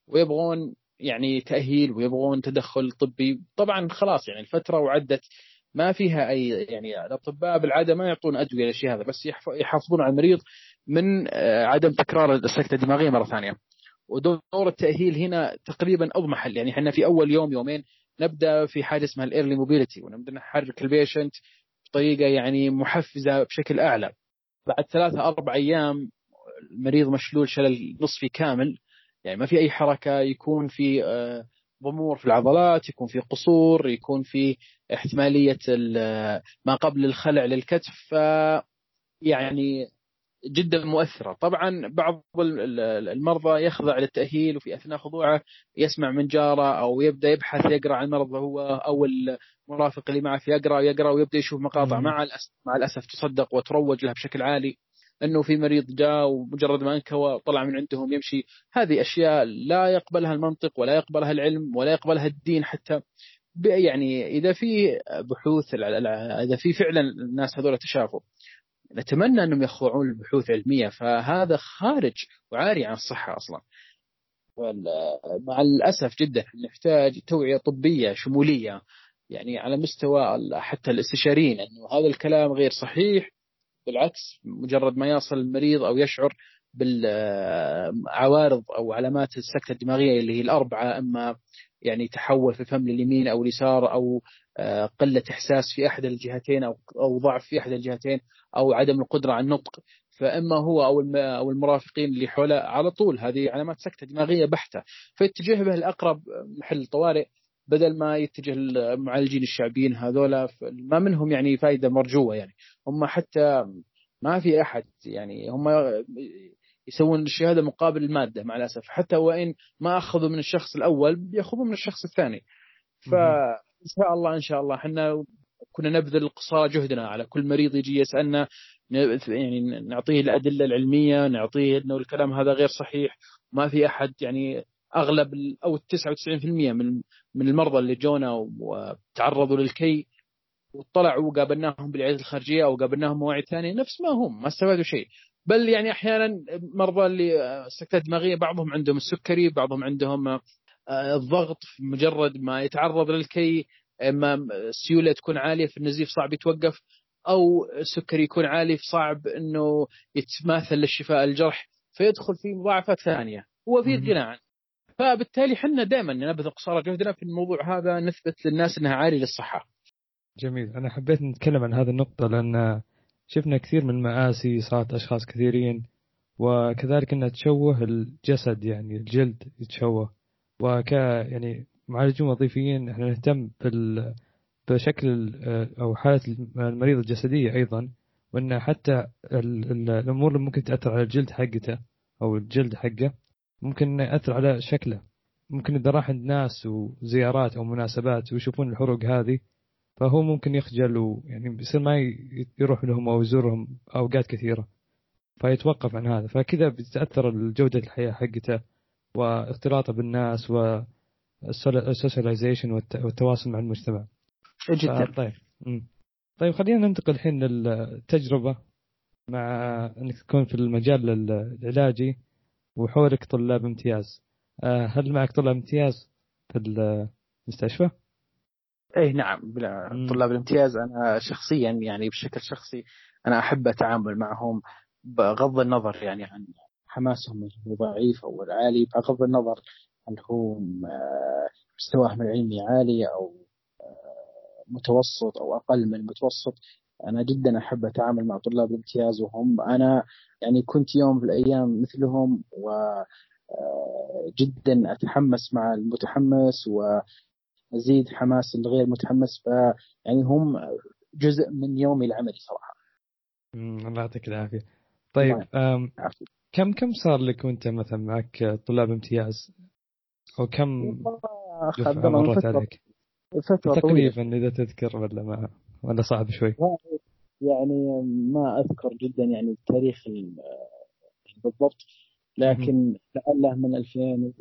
B: ويبغون يعني تأهيل ويبغون تدخل طبي. طبعا خلاص يعني الفترة وعدت ما فيها أي يعني الأطباء بالعادة ما يعطون أدوية للشيء هذا بس يحافظون على المريض من آه، عدم تكرار السكتة الدماغية مرة ثانية. ودور التأهيل هنا تقريبا أضمحل. يعني إحنا في أول يوم يومين نبدأ في حاجة اسمها ال early mobility ونبدأ نحرك ال patient بطريقة يعني محفزة بشكل أعلى. بعد ثلاثة أربع أيام المريض مشلول شلل نصفي كامل. يعني ما في أي حركة يكون في آه، ضمور في العضلات يكون في قصور يكون في احتمالية ما قبل الخلع للكتف ف يعني جدا مؤثرة. طبعا بعض المرضى يخضع للتأهيل وفي أثناء خضوعه يسمع من جاره أو يبدأ يبحث يقرأ عن المرض هو أو المرافق اللي معه يقرأ ويقرأ ويبدأ يشوف مقاطع مع الأسف مع الأسف تصدق وتروج لها بشكل عالي. انه في مريض جاء ومجرد ما انكوى طلع من عندهم يمشي. هذه أشياء لا يقبلها المنطق ولا يقبلها العلم ولا يقبلها الدين حتى يعني إذا في بحوث إذا في فعلا الناس هذول تشافوا. نتمنى أنهم يخضعون لبحوث علمية فهذا خارج وعاري عن الصحة أصلا. مع الأسف جدا نحتاج توعية طبية شمولية يعني على مستوى حتى الاستشاريين إنه هذا الكلام غير صحيح بالعكس مجرد ما يصل المريض أو يشعر بالعوارض أو علامات السكتة الدماغية اللي هي الأربعة أما يعني تحول في الفم لليمين أو اليسار أو آه، قلة إحساس في أحد الجهتين أو أو ضعف في أحد الجهتين أو عدم القدرة على النطق فإما هو أو أو المرافقين اللي حوله على طول هذه علامات سكتة دماغية بحتة. فيتجه به الأقرب محل طوارئ بدل ما يتجه المعالجين الشعبيين هذولا ما منهم يعني فائده مرجوة يعني. هم حتى ما في أحد يعني هم يسوون الشهاده مقابل المادة مع الأسف. حتى وإن ما أخذوا من الشخص الأول بياخذون من الشخص الثاني. فان شاء الله إن شاء الله إحنا كنا نبذل قصارى جهدنا على كل مريض يجي يسألنا يعني نعطيه الأدلة العلمية نعطيه إنه الكلام هذا غير صحيح. ما في أحد يعني أغلب أو 99% من من المرضى اللي جونا وتعرضوا للكي وطلعوا وقابلناهم بالعيادات الخارجية أو قابلناهم مواعيد ثانية نفس ما هم ما استفادوا شيء. بل يعني أحيانا مرضى اللي سكتات دماغيه بعضهم عندهم السكري بعضهم عندهم آه، الضغط مجرد ما يتعرض للكي إما السيولة تكون عالية في النزيف صعب يتوقف أو السكري يكون عالي صعب إنه يتماثل للشفاء الجرح فيدخل في مضاعفات ثانية. هو في غنى عنه فبالتالي إحنا دائما نبذل قصارى جهدنا في الموضوع هذا نثبت للناس إنها عالية للصحة.
A: جميل أنا حبيت نتكلم عن هذه النقطة لأن شفنا كثير من المآسي صارت أشخاص كثيرين وكذلك انها تشوه الجسد يعني الجلد يتشوه وك يعني معالجين وظيفيين إحنا نهتم بال بشكل أو حالة المريض الجسدية أيضا وإن حتى الأمور اللي ممكن تأثر على الجلد حقته أو الجلد حقه ممكن يأثر على شكله. ممكن إذا راح عند ناس وزيارات أو مناسبات ويشوفون الحروق هذه فهو ممكن يخجل ويعني بيصير ما يروح لهم أو يزورهم أوقات كثيرة. فيتوقف عن هذا. فكذا بتتأثر جوده الحياة حقته واختلاطه بالناس والسوشياليزيشن والتواصل مع المجتمع.
B: جدا.
A: طيب. طيب خلينا ننتقل الحين للتجربة مع انك تكون في المجال العلاجي. وحولك طلاب امتياز. آه، هل معك طلاب امتياز في المستشفى؟
B: اي نعم طلاب الامتياز. أنا شخصيا يعني بشكل شخصي أنا أحب اتعامل معهم بغض النظر يعني عن حماسهم الضعيف أو العالي بغض النظر هل هو آه، مستواهم العلمي عالي أو آه، متوسط أو أقل من المتوسط. أنا جدا أحب أتعامل مع طلاب الامتياز وهم أنا يعني كنت يوم في الأيام مثلهم و آه، جدا أتحمس مع المتحمس وأزيد حماس الغير متحمس فيعني هم جزء من يومي العملي صراحة.
A: الله يعطيك العافية. طيب كم كم صار لك وأنت مثلا معك طلاب امتياز؟ أو كم مرت عليك؟ فترة تقريبا إذا تذكر ولا ما ولا صعب شوي؟
B: يعني ما أذكر جدا يعني التاريخ بالضبط لكن لعله من 2000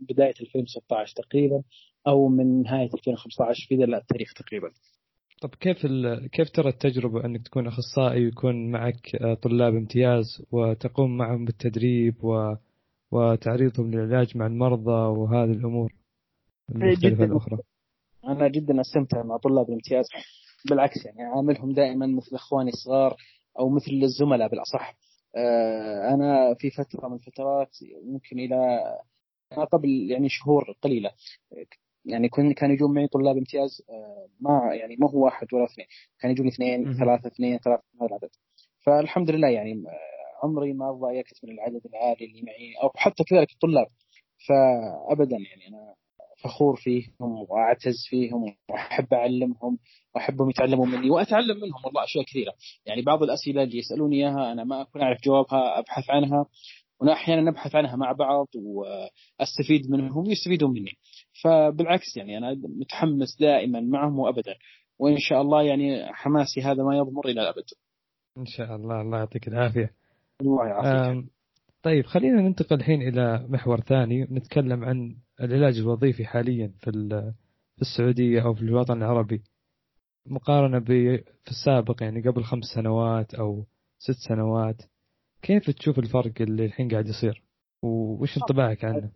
B: بداية 2016 تقريبا أو من نهاية 2015 في ذا التاريخ تقريبا.
A: طب كيف كيف ترى التجربة أنك تكون أخصائي ويكون معك طلاب امتياز وتقوم معهم بالتدريب و... وتعريضهم للعلاج مع المرضى وهذه الأمور المختلفة الأخرى
B: أنا جدا أستمتع مع طلاب الامتياز بالعكس يعني أعاملهم دائما مثل إخواني الصغار أو مثل الزملاء بالأصح. آه، أنا في فترة من الفترات ممكن إلى قبل يعني شهور قليلة يعني كن كان يجون معي طلاب امتياز آه، ما يعني ما هو واحد ولا اثنين كان يجون اثنين ثلاثة اثنين ثلاثة هذا العدد فالحمد لله يعني آه، عمري ما ضايقت من العدد العالي اللي معي أو حتى كذلك الطلاب. فابدا يعني أنا فخور فيهم وأعتز فيهم وأحب أعلمهم وأحبهم يتعلموا مني وأتعلم منهم والله أشياء كثيرة. يعني بعض الأسئلة اللي يسألوني إياها أنا ما أكون أعرف جوابها أبحث عنها. واحيانا نبحث عنها مع بعض وأستفيد منهم ويستفيدون مني. فبالعكس يعني أنا متحمس دائما معهم وابدا. وإن شاء الله يعني حماسي هذا ما يضمر إلى الأبد.
A: إن شاء الله الله يعطيك العافية.
B: الله يعافيك.
A: طيب خلينا ننتقل الحين إلى محور ثاني نتكلم عن العلاج الوظيفي حاليا في في السعودية أو في الوطن العربي. مقارنة في السابق يعني قبل خمس سنوات أو ست سنوات كيف تشوف الفرق اللي الحين قاعد يصير؟ وش انطباعك عنه؟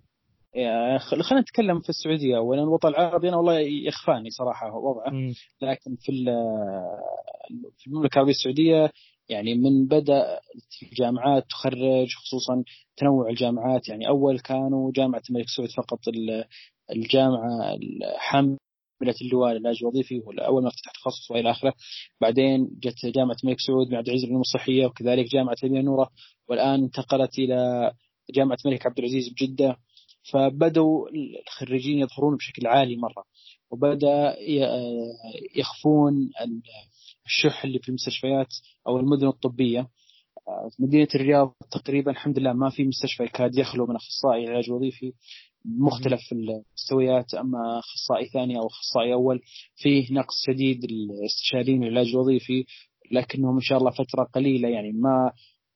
B: خلينا نتكلم في السعودية. اولا الوطن العربي أنا والله يخفاني صراحة وضعه. لكن في في المملكة العربية السعودية يعني من بدأ الجامعات تخرج خصوصا تنوع الجامعات. يعني أول كانوا جامعة الملك سعود فقط الجامعة الحاملة اللواء للعلاج الوظيفي أول ما فتح تخصص وإلى آخره. بعدين جت جامعة الملك سعود بن عبد العزيز العلوم الصحية وكذلك جامعة المدينة النوره والآن انتقلت إلى جامعة الملك عبد العزيز بجدة. فبدأوا الخريجين يظهرون بشكل عالي مرة وبدأ يخفون الشح اللي في المستشفيات أو المدن الطبية. في مدينة الرياض تقريبا الحمد لله ما في مستشفى يكاد يخلو من أخصائي علاج وظيفي مختلف المستويات أما أخصائي ثاني أو أخصائي أول فيه نقص شديد الاستشاريين العلاج الوظيفي لكنهم إن شاء الله فترة قليلة يعني ما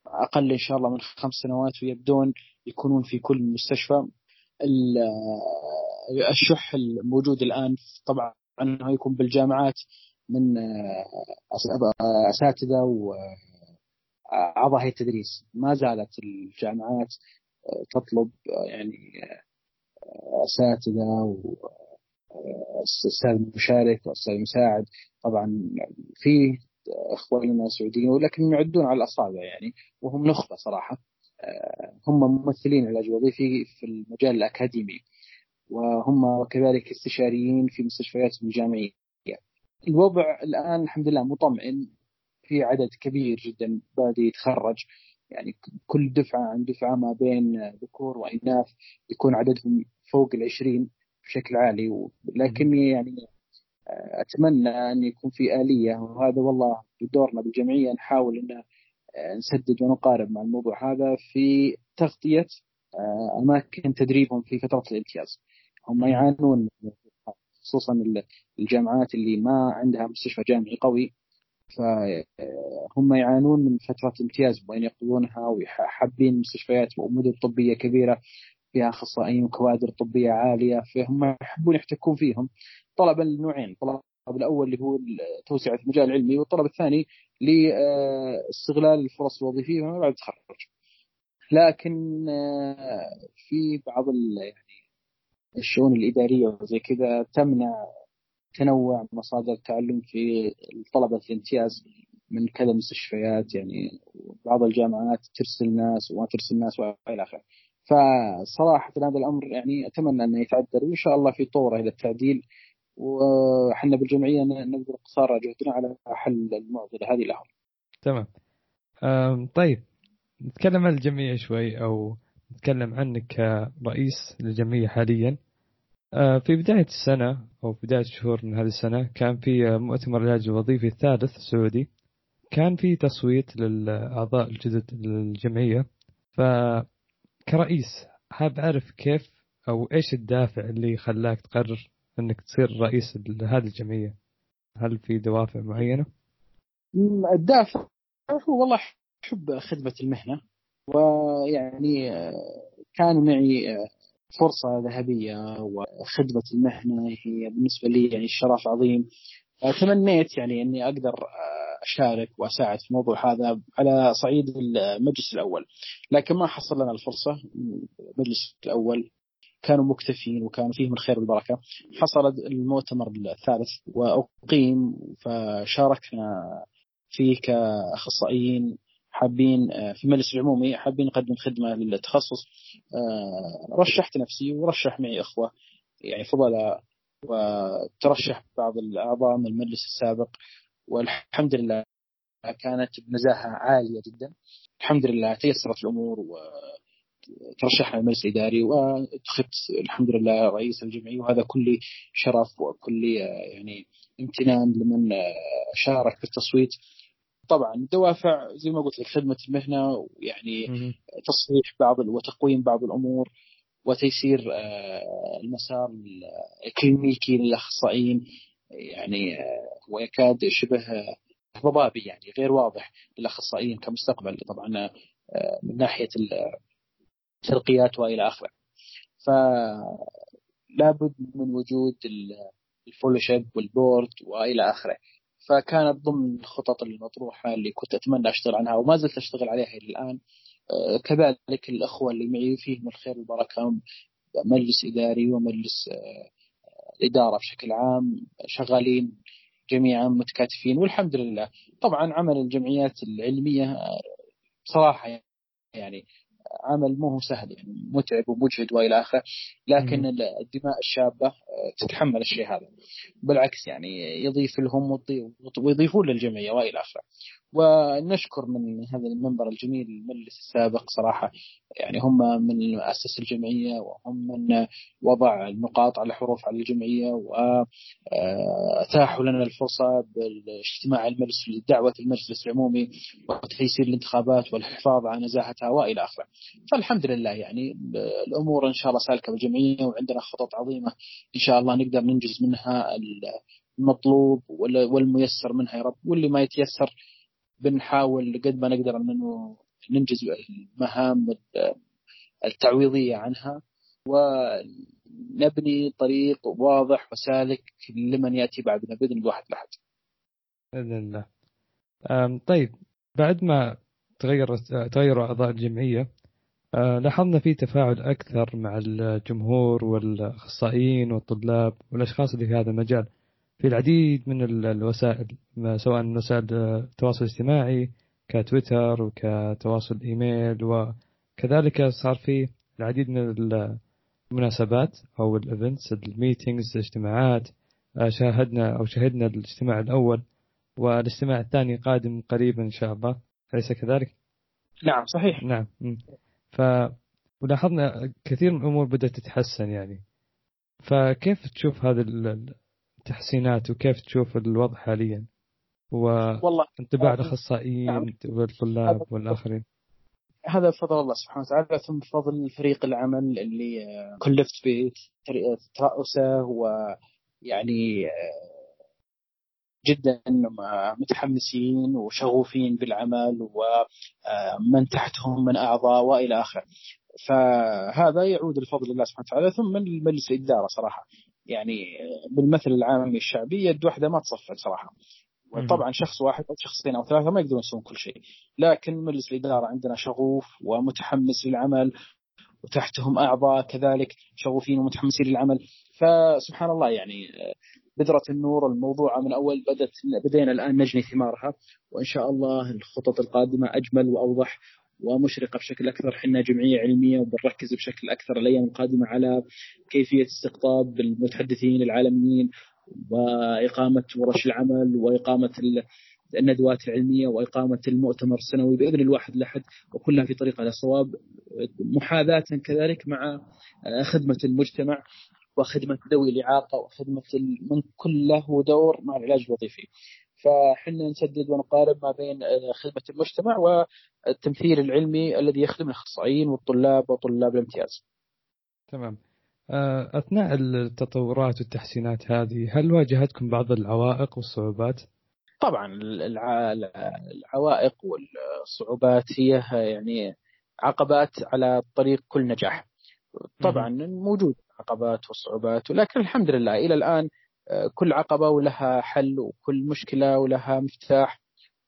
B: أقل إن شاء الله من خمس سنوات ويبدون يكونون في كل مستشفى. الشح الموجود الآن طبعا إنه يكون بالجامعات من أساتذة واعضاء هيئة التدريس. ما زالت الجامعات تطلب يعني أساتذة واستاذ المشارك وأستاذ المساعد طبعا في إخواننا سعوديين ولكن يعدون على الأصابع يعني وهم نخبة صراحة. هم ممثلين علاج وظيفي في المجال الأكاديمي. وهم كذلك استشاريين في مستشفياتهم الجامعيه. الوضع الآن الحمد لله مطمئن في عدد كبير جدا بادي يتخرج. يعني كل دفعة عن دفعة ما بين ذكور وإناث يكون عددهم فوق العشرين بشكل عالي. لكن يعني أتمنى أن يكون في آلية وهذا والله بدورنا بالجمعيه نحاول إن نسدد ونقارب مع الموضوع هذا في تغطية أماكن تدريبهم في فترة الامتياز. هم يعانون خصوصا الجامعات اللي ما عندها مستشفى جامعي قوي فهم يعانون من فترة امتياز وين يقضونها وحابين مستشفيات ومدن طبية كبيرة فيها أخصائيين وكوادر طبية عالية فهم يحبون يحتكون فيهم. طلبا لنوعين الطلب الأول اللي هو توسعة المجال العلمي والطلب الثاني لاستغلال الفرص الوظيفية ما بعد التخرج. لكن في بعض الشؤون الإدارية وزي كذا تمنع تنوع مصادر التعلم في طلبة الامتياز من كذا مستشفيات يعني بعض الجامعات ترسل ناس وما ترسل ناس وإلى آخره. فصراحة هذا الأمر يعني أتمنى أنه يتعدل وإن شاء الله في طورة إلى التعديل. وحنا بالجمعية نقدر قصارى جهدنا على حل المعضلة هذه لهم
A: تمام. طيب. نتكلم عن الجمعية شوي أو نتكلم عنك كرئيس للجمعية حاليا. في بداية السنة أو بداية شهور من هذه السنة كان في مؤتمر العلاج الوظيفي الثالث السعودي. كان في تصويت للأعضاء الجدد للجمعية. فكرئيس حاب أعرف كيف أو إيش الدافع اللي خلاك تقرر أنك تصير رئيس لهذه الجمعية؟ هل في دوافع معينة؟
B: الدافع هو والله حب خدمة المهنة ويعني كان معي فرصة ذهبية وخدمة المهنة هي بالنسبة لي يعني شرف عظيم. تمنيت يعني إني أقدر أشارك وأساعد في الموضوع هذا على صعيد المجلس الأول. لكن ما حصل لنا الفرصة. المجلس الأول كانوا مكتفين وكانوا فيهم الخير والبركة. حصل المؤتمر الثالث وأقيم فشاركنا فيه كأخصائيين حابين في المجلس العمومي حابين نقدم خدمة للتخصص. رشحت نفسي ورشح معي إخوة يعني فضلاء وترشح بعض الأعضاء من المجلس السابق والحمد لله كانت بنزاهه عالية جدا. الحمد لله تيسرت الأمور وترشحنا المجلس الإداري وانتخبت الحمد لله رئيس الجمعيه وهذا كل شرف وكل يعني امتنان لمن شارك في التصويت. طبعا الدوافع زي ما قلت لك خدمة المهنة ويعني تصحيح بعض وتقويم بعض الأمور وتيسير المسار الكلينيكي للأخصائيين يعني هو يكاد شبه ضبابي يعني غير واضح للأخصائيين كمستقبل طبعا من ناحية الترقيات وإلى آخره. فلابد من وجود ال fellowship وال board وإلى آخره. فكانت ضمن الخطط المطروحة اللي كنت أتمنى أشتغل عنها وما زلت أشتغل عليها إلى الآن. كذلك الأخوة اللي معي فيهم الخير والبركة مجلس إداري ومجلس الاداره بشكل عام شغالين جميعا متكاتفين والحمد لله. طبعا عمل الجمعيات العلمية بصراحه يعني عمل مو هو سهل يعني متعب ومجهد وإلى آخره لكن الدماء الشابة تتحمل الشيء هذا. بالعكس يعني يضيف لهم ويضيفون للجمعية وإلى آخره. ونشكر من هذا المنبر الجميل المجلس السابق صراحة يعني هم من أسس الجمعية وهم من وضع النقاط على حروف على الجمعية واتاحوا لنا الفرصة بالاجتماع المجلس لدعوة المجلس العمومي وتيسير الانتخابات والحفاظ على نزاهتها وإلى آخره. فالحمد لله يعني الأمور إن شاء الله سالكة بالجمعيه وعندنا خطط عظيمة إن شاء الله نقدر ننجز منها المطلوب والميسر منها يا رب واللي ما يتيسر بنحاول قد ما نقدر إنه ننجز المهام التعويضية عنها ونبني طريق واضح وسالك لمن يأتي بعدنا بإذن الواحد الأحد.
A: بإذن الله. طيب بعد ما تغير تغيروا أعضاء الجمعية لاحظنا في تفاعل أكثر مع الجمهور والأخصائيين والطلاب والأشخاص اللي في هذا المجال. في العديد من الوسائل سواء وسائل التواصل الاجتماعي كتويتر وكتواصل إيميل وكذلك صار في العديد من المناسبات أو ال events ال meetings الاجتماعات آه، شاهدنا أو شهدنا الاجتماع الأول والاجتماع الثاني قادم قريبا إن شاء الله. أليس كذلك؟
B: نعم صحيح.
A: نعم. ف ولاحظنا كثير من الأمور بدأت تتحسن يعني. فكيف تشوف هذه التحسينات وكيف تشوف الوضع حاليا؟ وانطباع الأخصائيين نعم. والطلاب والآخرين.
B: هذا بفضل الله سبحانه وتعالى. ثم بفضل فريق العمل اللي كلفت بترأسه ويعني جدا متحمسين وشغوفين بالعمل ومن تحتهم من أعضاء وإلى اخره. فهذا يعود لفضل الله سبحانه وتعالى ثم لمجلس الاداره صراحة. يعني بالمثل العامي الشعبي يد واحدة ما تصفق صراحة. طبعا شخص واحد أو شخصين أو ثلاثة ما يقدرون يسوون كل شيء لكن مجلس الإدارة عندنا شغوف ومتحمس للعمل وتحتهم أعضاء كذلك شغوفين ومتحمسين للعمل فسبحان الله يعني بذرة النور الموضوع من أول بدأت بدينا الآن نجني ثمارها وإن شاء الله الخطط القادمة أجمل وأوضح ومشرقة بشكل أكثر حنا جمعية علمية وبنركز بشكل أكثر الأيام القادمة على كيفية استقطاب المتحدثين العالميين وإقامة ورش العمل وإقامة الندوات العلمية وإقامة المؤتمر السنوي بإذن الواحد لحد وكلها في طريقة للصواب محاذاة كذلك مع خدمة المجتمع. وخدمة ذوي الإعاقة وخدمة من كل له دور مع العلاج الوظيفي. فحنا نسدد ونقارب ما بين خدمة المجتمع والتمثيل العلمي الذي يخدم الأخصائيين والطلاب وطلاب الامتياز.
A: تمام. آه، أثناء التطورات والتحسينات هذه هل واجهتكم بعض العوائق والصعوبات؟
B: طبعا العوائق والصعوبات هي يعني عقبات على طريق كل نجاح. طبعا موجود. عقبات والصعوبات ولكن الحمد لله إلى الآن آه، كل عقبة ولها حل وكل مشكلة ولها مفتاح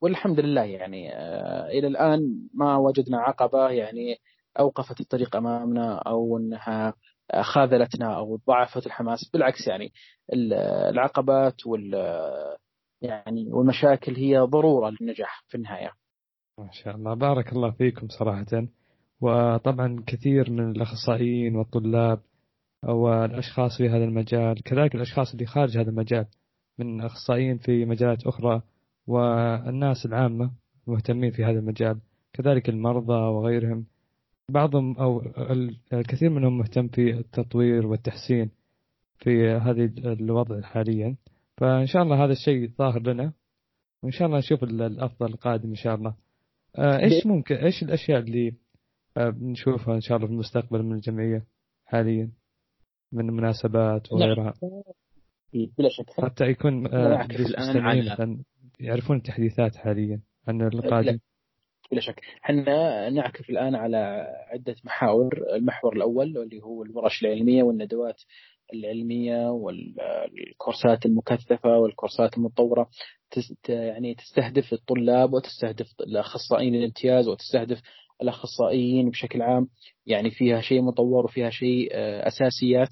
B: والحمد لله يعني آه، إلى الآن ما وجدنا عقبة يعني أوقفت الطريق أمامنا أو إنها خاذلتنا أو ضعفت الحماس بالعكس يعني العقبات وال يعني والمشاكل هي ضرورة للنجاح في النهاية.
A: ما شاء الله بارك الله فيكم صراحة وطبعا كثير من الأخصائيين والطلاب والاشخاص في هذا المجال. كذلك الأشخاص اللي خارج هذا المجال من أخصائيين في مجالات أخرى والناس العامة مهتمين في هذا المجال كذلك المرضى وغيرهم. بعضهم أو الكثير منهم مهتم في التطوير والتحسين في هذه الوضع حاليا. فإن شاء الله هذا الشيء ظاهر لنا وإن شاء الله نشوف الأفضل القادم إن شاء الله. آه، إيش ممكن إيش الأشياء اللي آه، بنشوفها إن شاء الله في المستقبل من الجمعية حاليا؟ من مناسبات نعم. وغيرها.
B: بلا شك.
A: حتى يكون آه، الآن يعرفون التحديثات حاليا عن القادم
B: بلا شك. إحنا نعكف الآن على عدة محاور. المحور الأول اللي هو الورش العلمية والندوات العلمية والكورسات المكثفة والكورسات المتطورة. يعني تستهدف الطلاب وتستهدف الأخصائيين الامتياز وتستهدف الأخصائيين بشكل عام يعني فيها شيء مطور وفيها شيء آه، أساسيات.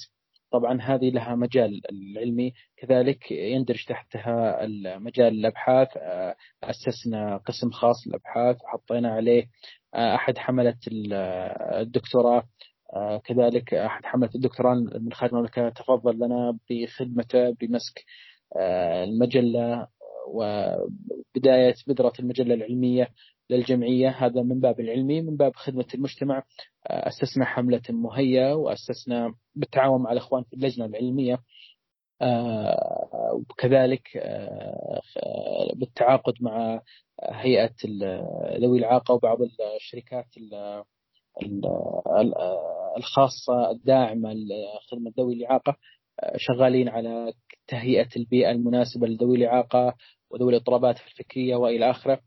B: طبعا هذه لها مجال العلمي. كذلك يندرج تحتها مجال الأبحاث آه، أسسنا قسم خاص للأبحاث وحطينا عليه آه، أحد حمله الدكتوراه. كذلك أحد حمله الدكتوراه من خارج المملكة تفضل لنا بخدمته بمسك المجلة وبدايه بذره المجلة العلمية. للجمعية. هذا من باب العلمي من باب خدمة المجتمع. آه، أسسنا حملة مهية وأسسنا بالتعاون مع الإخوان في اللجنة العلمية. آه، وكذلك آه، بالتعاقد مع هيئة ذوي الإعاقة وبعض الشركات الخاصة الداعمة لخدمة ذوي الإعاقة. شغالين على تهيئة البيئة المناسبة لذوي الإعاقة وذوي الاضطرابات الفكرية وإلى آخره.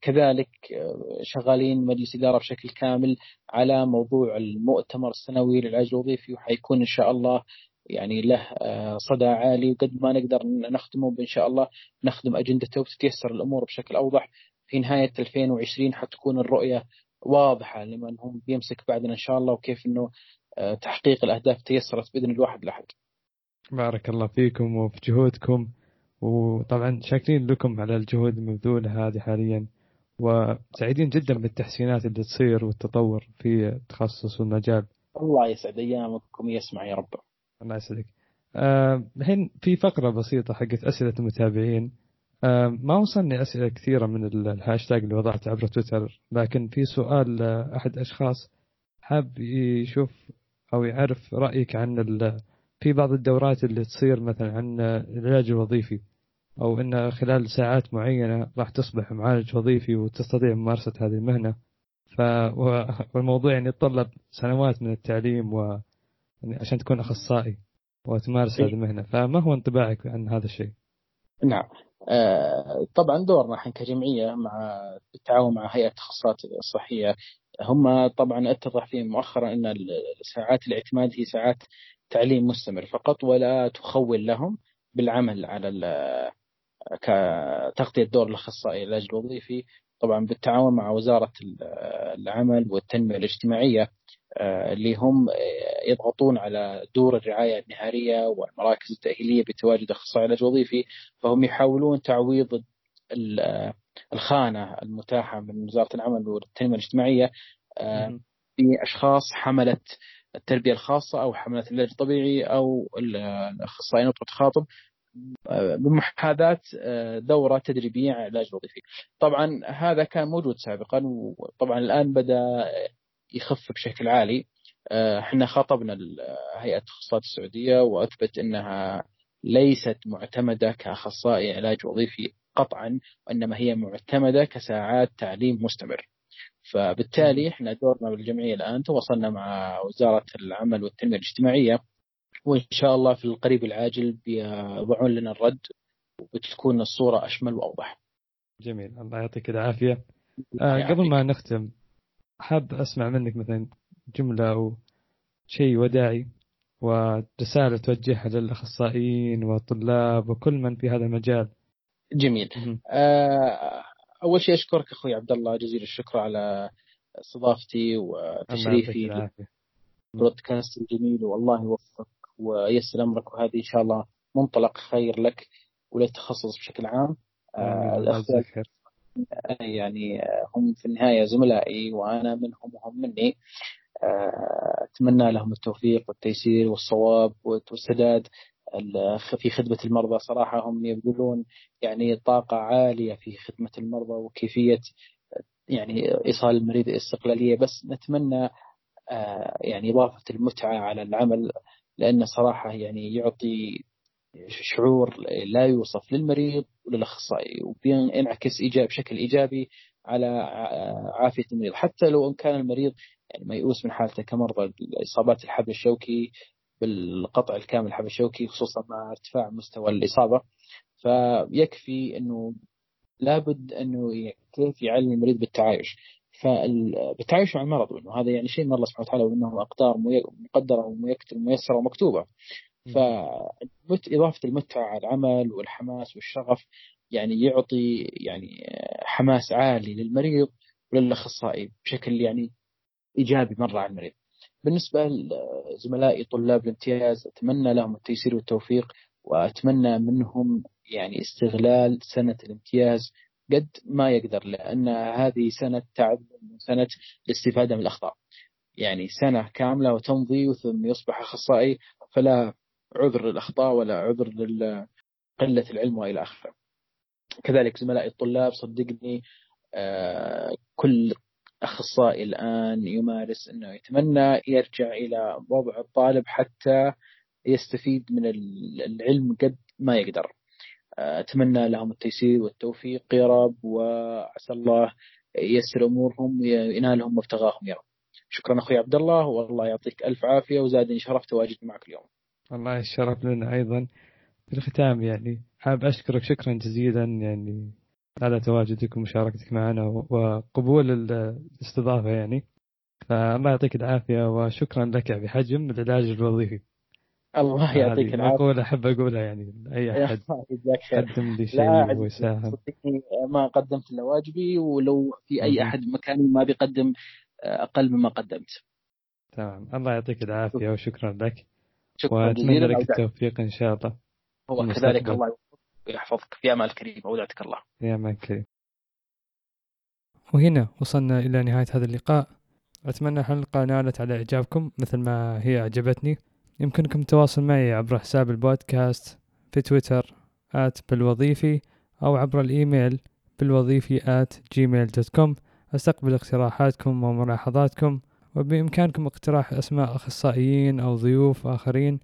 B: كذلك آه، شغالين مجلس إدارة بشكل كامل على موضوع المؤتمر السنوي للعلاج الوظيفي وحيكون إن شاء الله يعني له آه، صدى عالي. وقد ما نقدر نخدمه إن شاء الله نخدم أجندته وتتيسر الأمور بشكل أوضح. في نهاية 2020 حتكون الرؤية واضحة لمن هم بيمسك بعدنا إن شاء الله وكيف آه، تحقيق الأهداف تيسرت بإذن الواحد الأحد.
A: بارك الله فيكم وفي جهودكم. وطبعا شاكرين لكم على الجهود المبذوله هذه حاليا وسعيدين جدا بالتحسينات اللي تصير والتطور في التخصص والمجال.
B: الله يسعد أيامكم ويسمع يا رب.
A: الله يسعدك. آه، الحين آه في فقرة بسيطة حقت أسئلة المتابعين آه ما وصلني أسئلة كثيرة من الهاشتاج اللي وضعته عبر تويتر لكن في سؤال أحد أشخاص حاب يشوف أو يعرف رأيك عن في بعض الدورات اللي تصير مثلا عن العلاج الوظيفي أو أن خلال ساعات معينة راح تصبح معالج وظيفي وتستطيع ممارسة هذه المهنة. ف والموضوع يعني يتطلب سنوات من التعليم و يعني عشان تكون أخصائي وتمارس هذه المهنة. فما هو انطباعك عن هذا الشيء؟
B: نعم. آه طبعا دورنا إحنا كجمعية مع بالتعاون مع هيئة التخصصات الصحية هم طبعا أتضح فيهم مؤخرا إن ساعات الاعتماد هي ساعات تعليم مستمر فقط ولا تخول لهم بالعمل على كتغطية دور الأخصائي العلاج الوظيفي طبعا بالتعاون مع وزارة العمل والتنمية الاجتماعية آه، اللي هم يضغطون على دور الرعاية النهارية والمراكز التأهيلية بتواجد أخصائي علاج وظيفي فهم يحاولون تعويض الخانة المتاحة من وزارة العمل والتنمية الاجتماعية آه، بأشخاص حملت التربية الخاصة أو حملة العلاج الطبيعي أو الأخصائي نطق تخاطب بمحاذاة دورة تدريبية على العلاج الوظيفي. طبعا هذا كان موجود سابقا وطبعا الآن بدأ يخف بشكل عالي. آه، إحنا خاطبنا هيئة التخصصات السعودية وأثبت أنها ليست معتمدة كأخصائي علاج وظيفي قطعا وإنما هي معتمدة كساعات تعليم مستمر. فبالتالي إحنا دورنا بالجمعية الآن تواصلنا مع وزارة العمل والتنمية الاجتماعية. وإن شاء الله في القريب العاجل بيضعون لنا الرد وبتكون الصورة أشمل وأوضح.
A: جميل. الله يعطيك العافية. آه قبل ما نختم حاب أسمع منك مثلا جملة أو شيء وداعي ورسالة توجهها للأخصائيين والطلاب وكل من في هذا المجال.
B: جميل. آه أول شيء أشكرك أخوي عبد الله جزيل الشكر على استضافتي وتشريفي بودكاست الجميل والله يوفقك ويسر أمرك وهذه إن شاء الله منطلق خير لك وللتخصص بشكل عام.
A: آه
B: يعني هم في النهاية زملائي وأنا منهم وهم مني. آه، أتمنى لهم التوفيق والتيسير والصواب والسداد. في خدمة المرضى صراحة هم يبذلون يعني طاقة عالية في خدمة المرضى وكيفية يعني إيصال المريض استقلالية بس نتمنى آه، يعني إضافة المتعة على العمل لأن صراحة يعني يعطي شعور لا يوصف للمريض وللأخصائي وبينعكس ايجاب بشكل إيجابي على عافية المريض. حتى لو إن كان المريض يعني ميؤوس من حالته كمرضى إصابات الحبل الشوكي بالقطع الكامل الحبل الشوكي خصوصا مع ارتفاع مستوى الإصابة فيكفي إنه لابد إنه كيف يعلم المريض بالتعايش. فبالتعايش مع المرض وإنه هذا يعني شيء من الله سبحانه وتعالى وإنه أقدار مقدرة وميسره ومكتوبة. فإضافة المتعة على العمل والحماس والشغف يعني يعطي يعني حماس عالي للمريض وللأخصائي بشكل يعني إيجابي مرة على المريض. بالنسبة لزملائي طلاب الامتياز أتمنى لهم التيسير والتوفيق وأتمنى منهم يعني استغلال سنة الامتياز قد ما يقدر لأن هذه سنة تعب سنة الاستفادة من الأخطاء. يعني سنة كاملة وتمضي ثم يصبح أخصائي فلا عذر للأخطاء ولا عذر لقلة العلم وإلى آخره. كذلك زملائي الطلاب صدقني آه، كل أخصائي الآن يمارس أنه يتمنى يرجع إلى وضع الطالب حتى يستفيد من العلم قد ما يقدر. أتمنى لهم التيسير والتوفيق يا رب وعسى الله ييسر أمورهم وينالهم مبتغاهم يا رب. شكرا أخوي عبد الله والله يعطيك ألف عافية وزادني شرف تواجدي معك اليوم.
A: والله الشرف لنا أيضا في الختام يعني حاب أشكرك شكرا جزيلا يعني على تواجدك ومشاركتك معنا وقبول الاستضافة يعني. فالله يعطيك العافية وشكرا لك بحجم العلاج الوظيفي.
B: الله يعطيك العافية.
A: مقولة أحب أقولها يعني أي أحد
B: جزاك خير.
A: قدم لي شيء ويساهم
B: صدقني ما قدمت إلا واجبي ولو في
A: أي.
B: أحد مكاني ما بيقدم أقل مما قدمت.
A: تمام. الله يعطيك العافية وشكرا لك.
B: شكرا
A: وأتمنى
B: جزيلا.
A: لك. التوفيق إن شاء الله.
B: هو. كذلك الله يوفقك ويحفظك في أمان الكريم اودعتك الله.
A: يا من كريم وهنا وصلنا إلى نهاية هذا اللقاء. أتمنى الحلقة نالت على إعجابكم مثل ما هي أعجبتني. يمكنكم التواصل معي عبر حساب البودكاست في تويتر at بالوظيفي أو عبر الإيميل بالوظيفي at جيميل dot com. أستقبل اقتراحاتكم وملاحظاتكم وبإمكانكم اقتراح أسماء أخصائيين أو ضيوف آخرين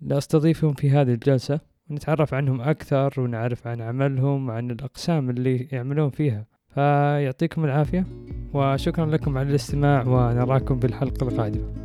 A: لأستضيفهم في هذه الجلسة ونتعرف عنهم أكثر ونعرف عن عملهم وعن الأقسام اللي يعملون فيها. فيعطيكم العافية وشكرا لكم على الاستماع ونراكم بالحلقة القادمة.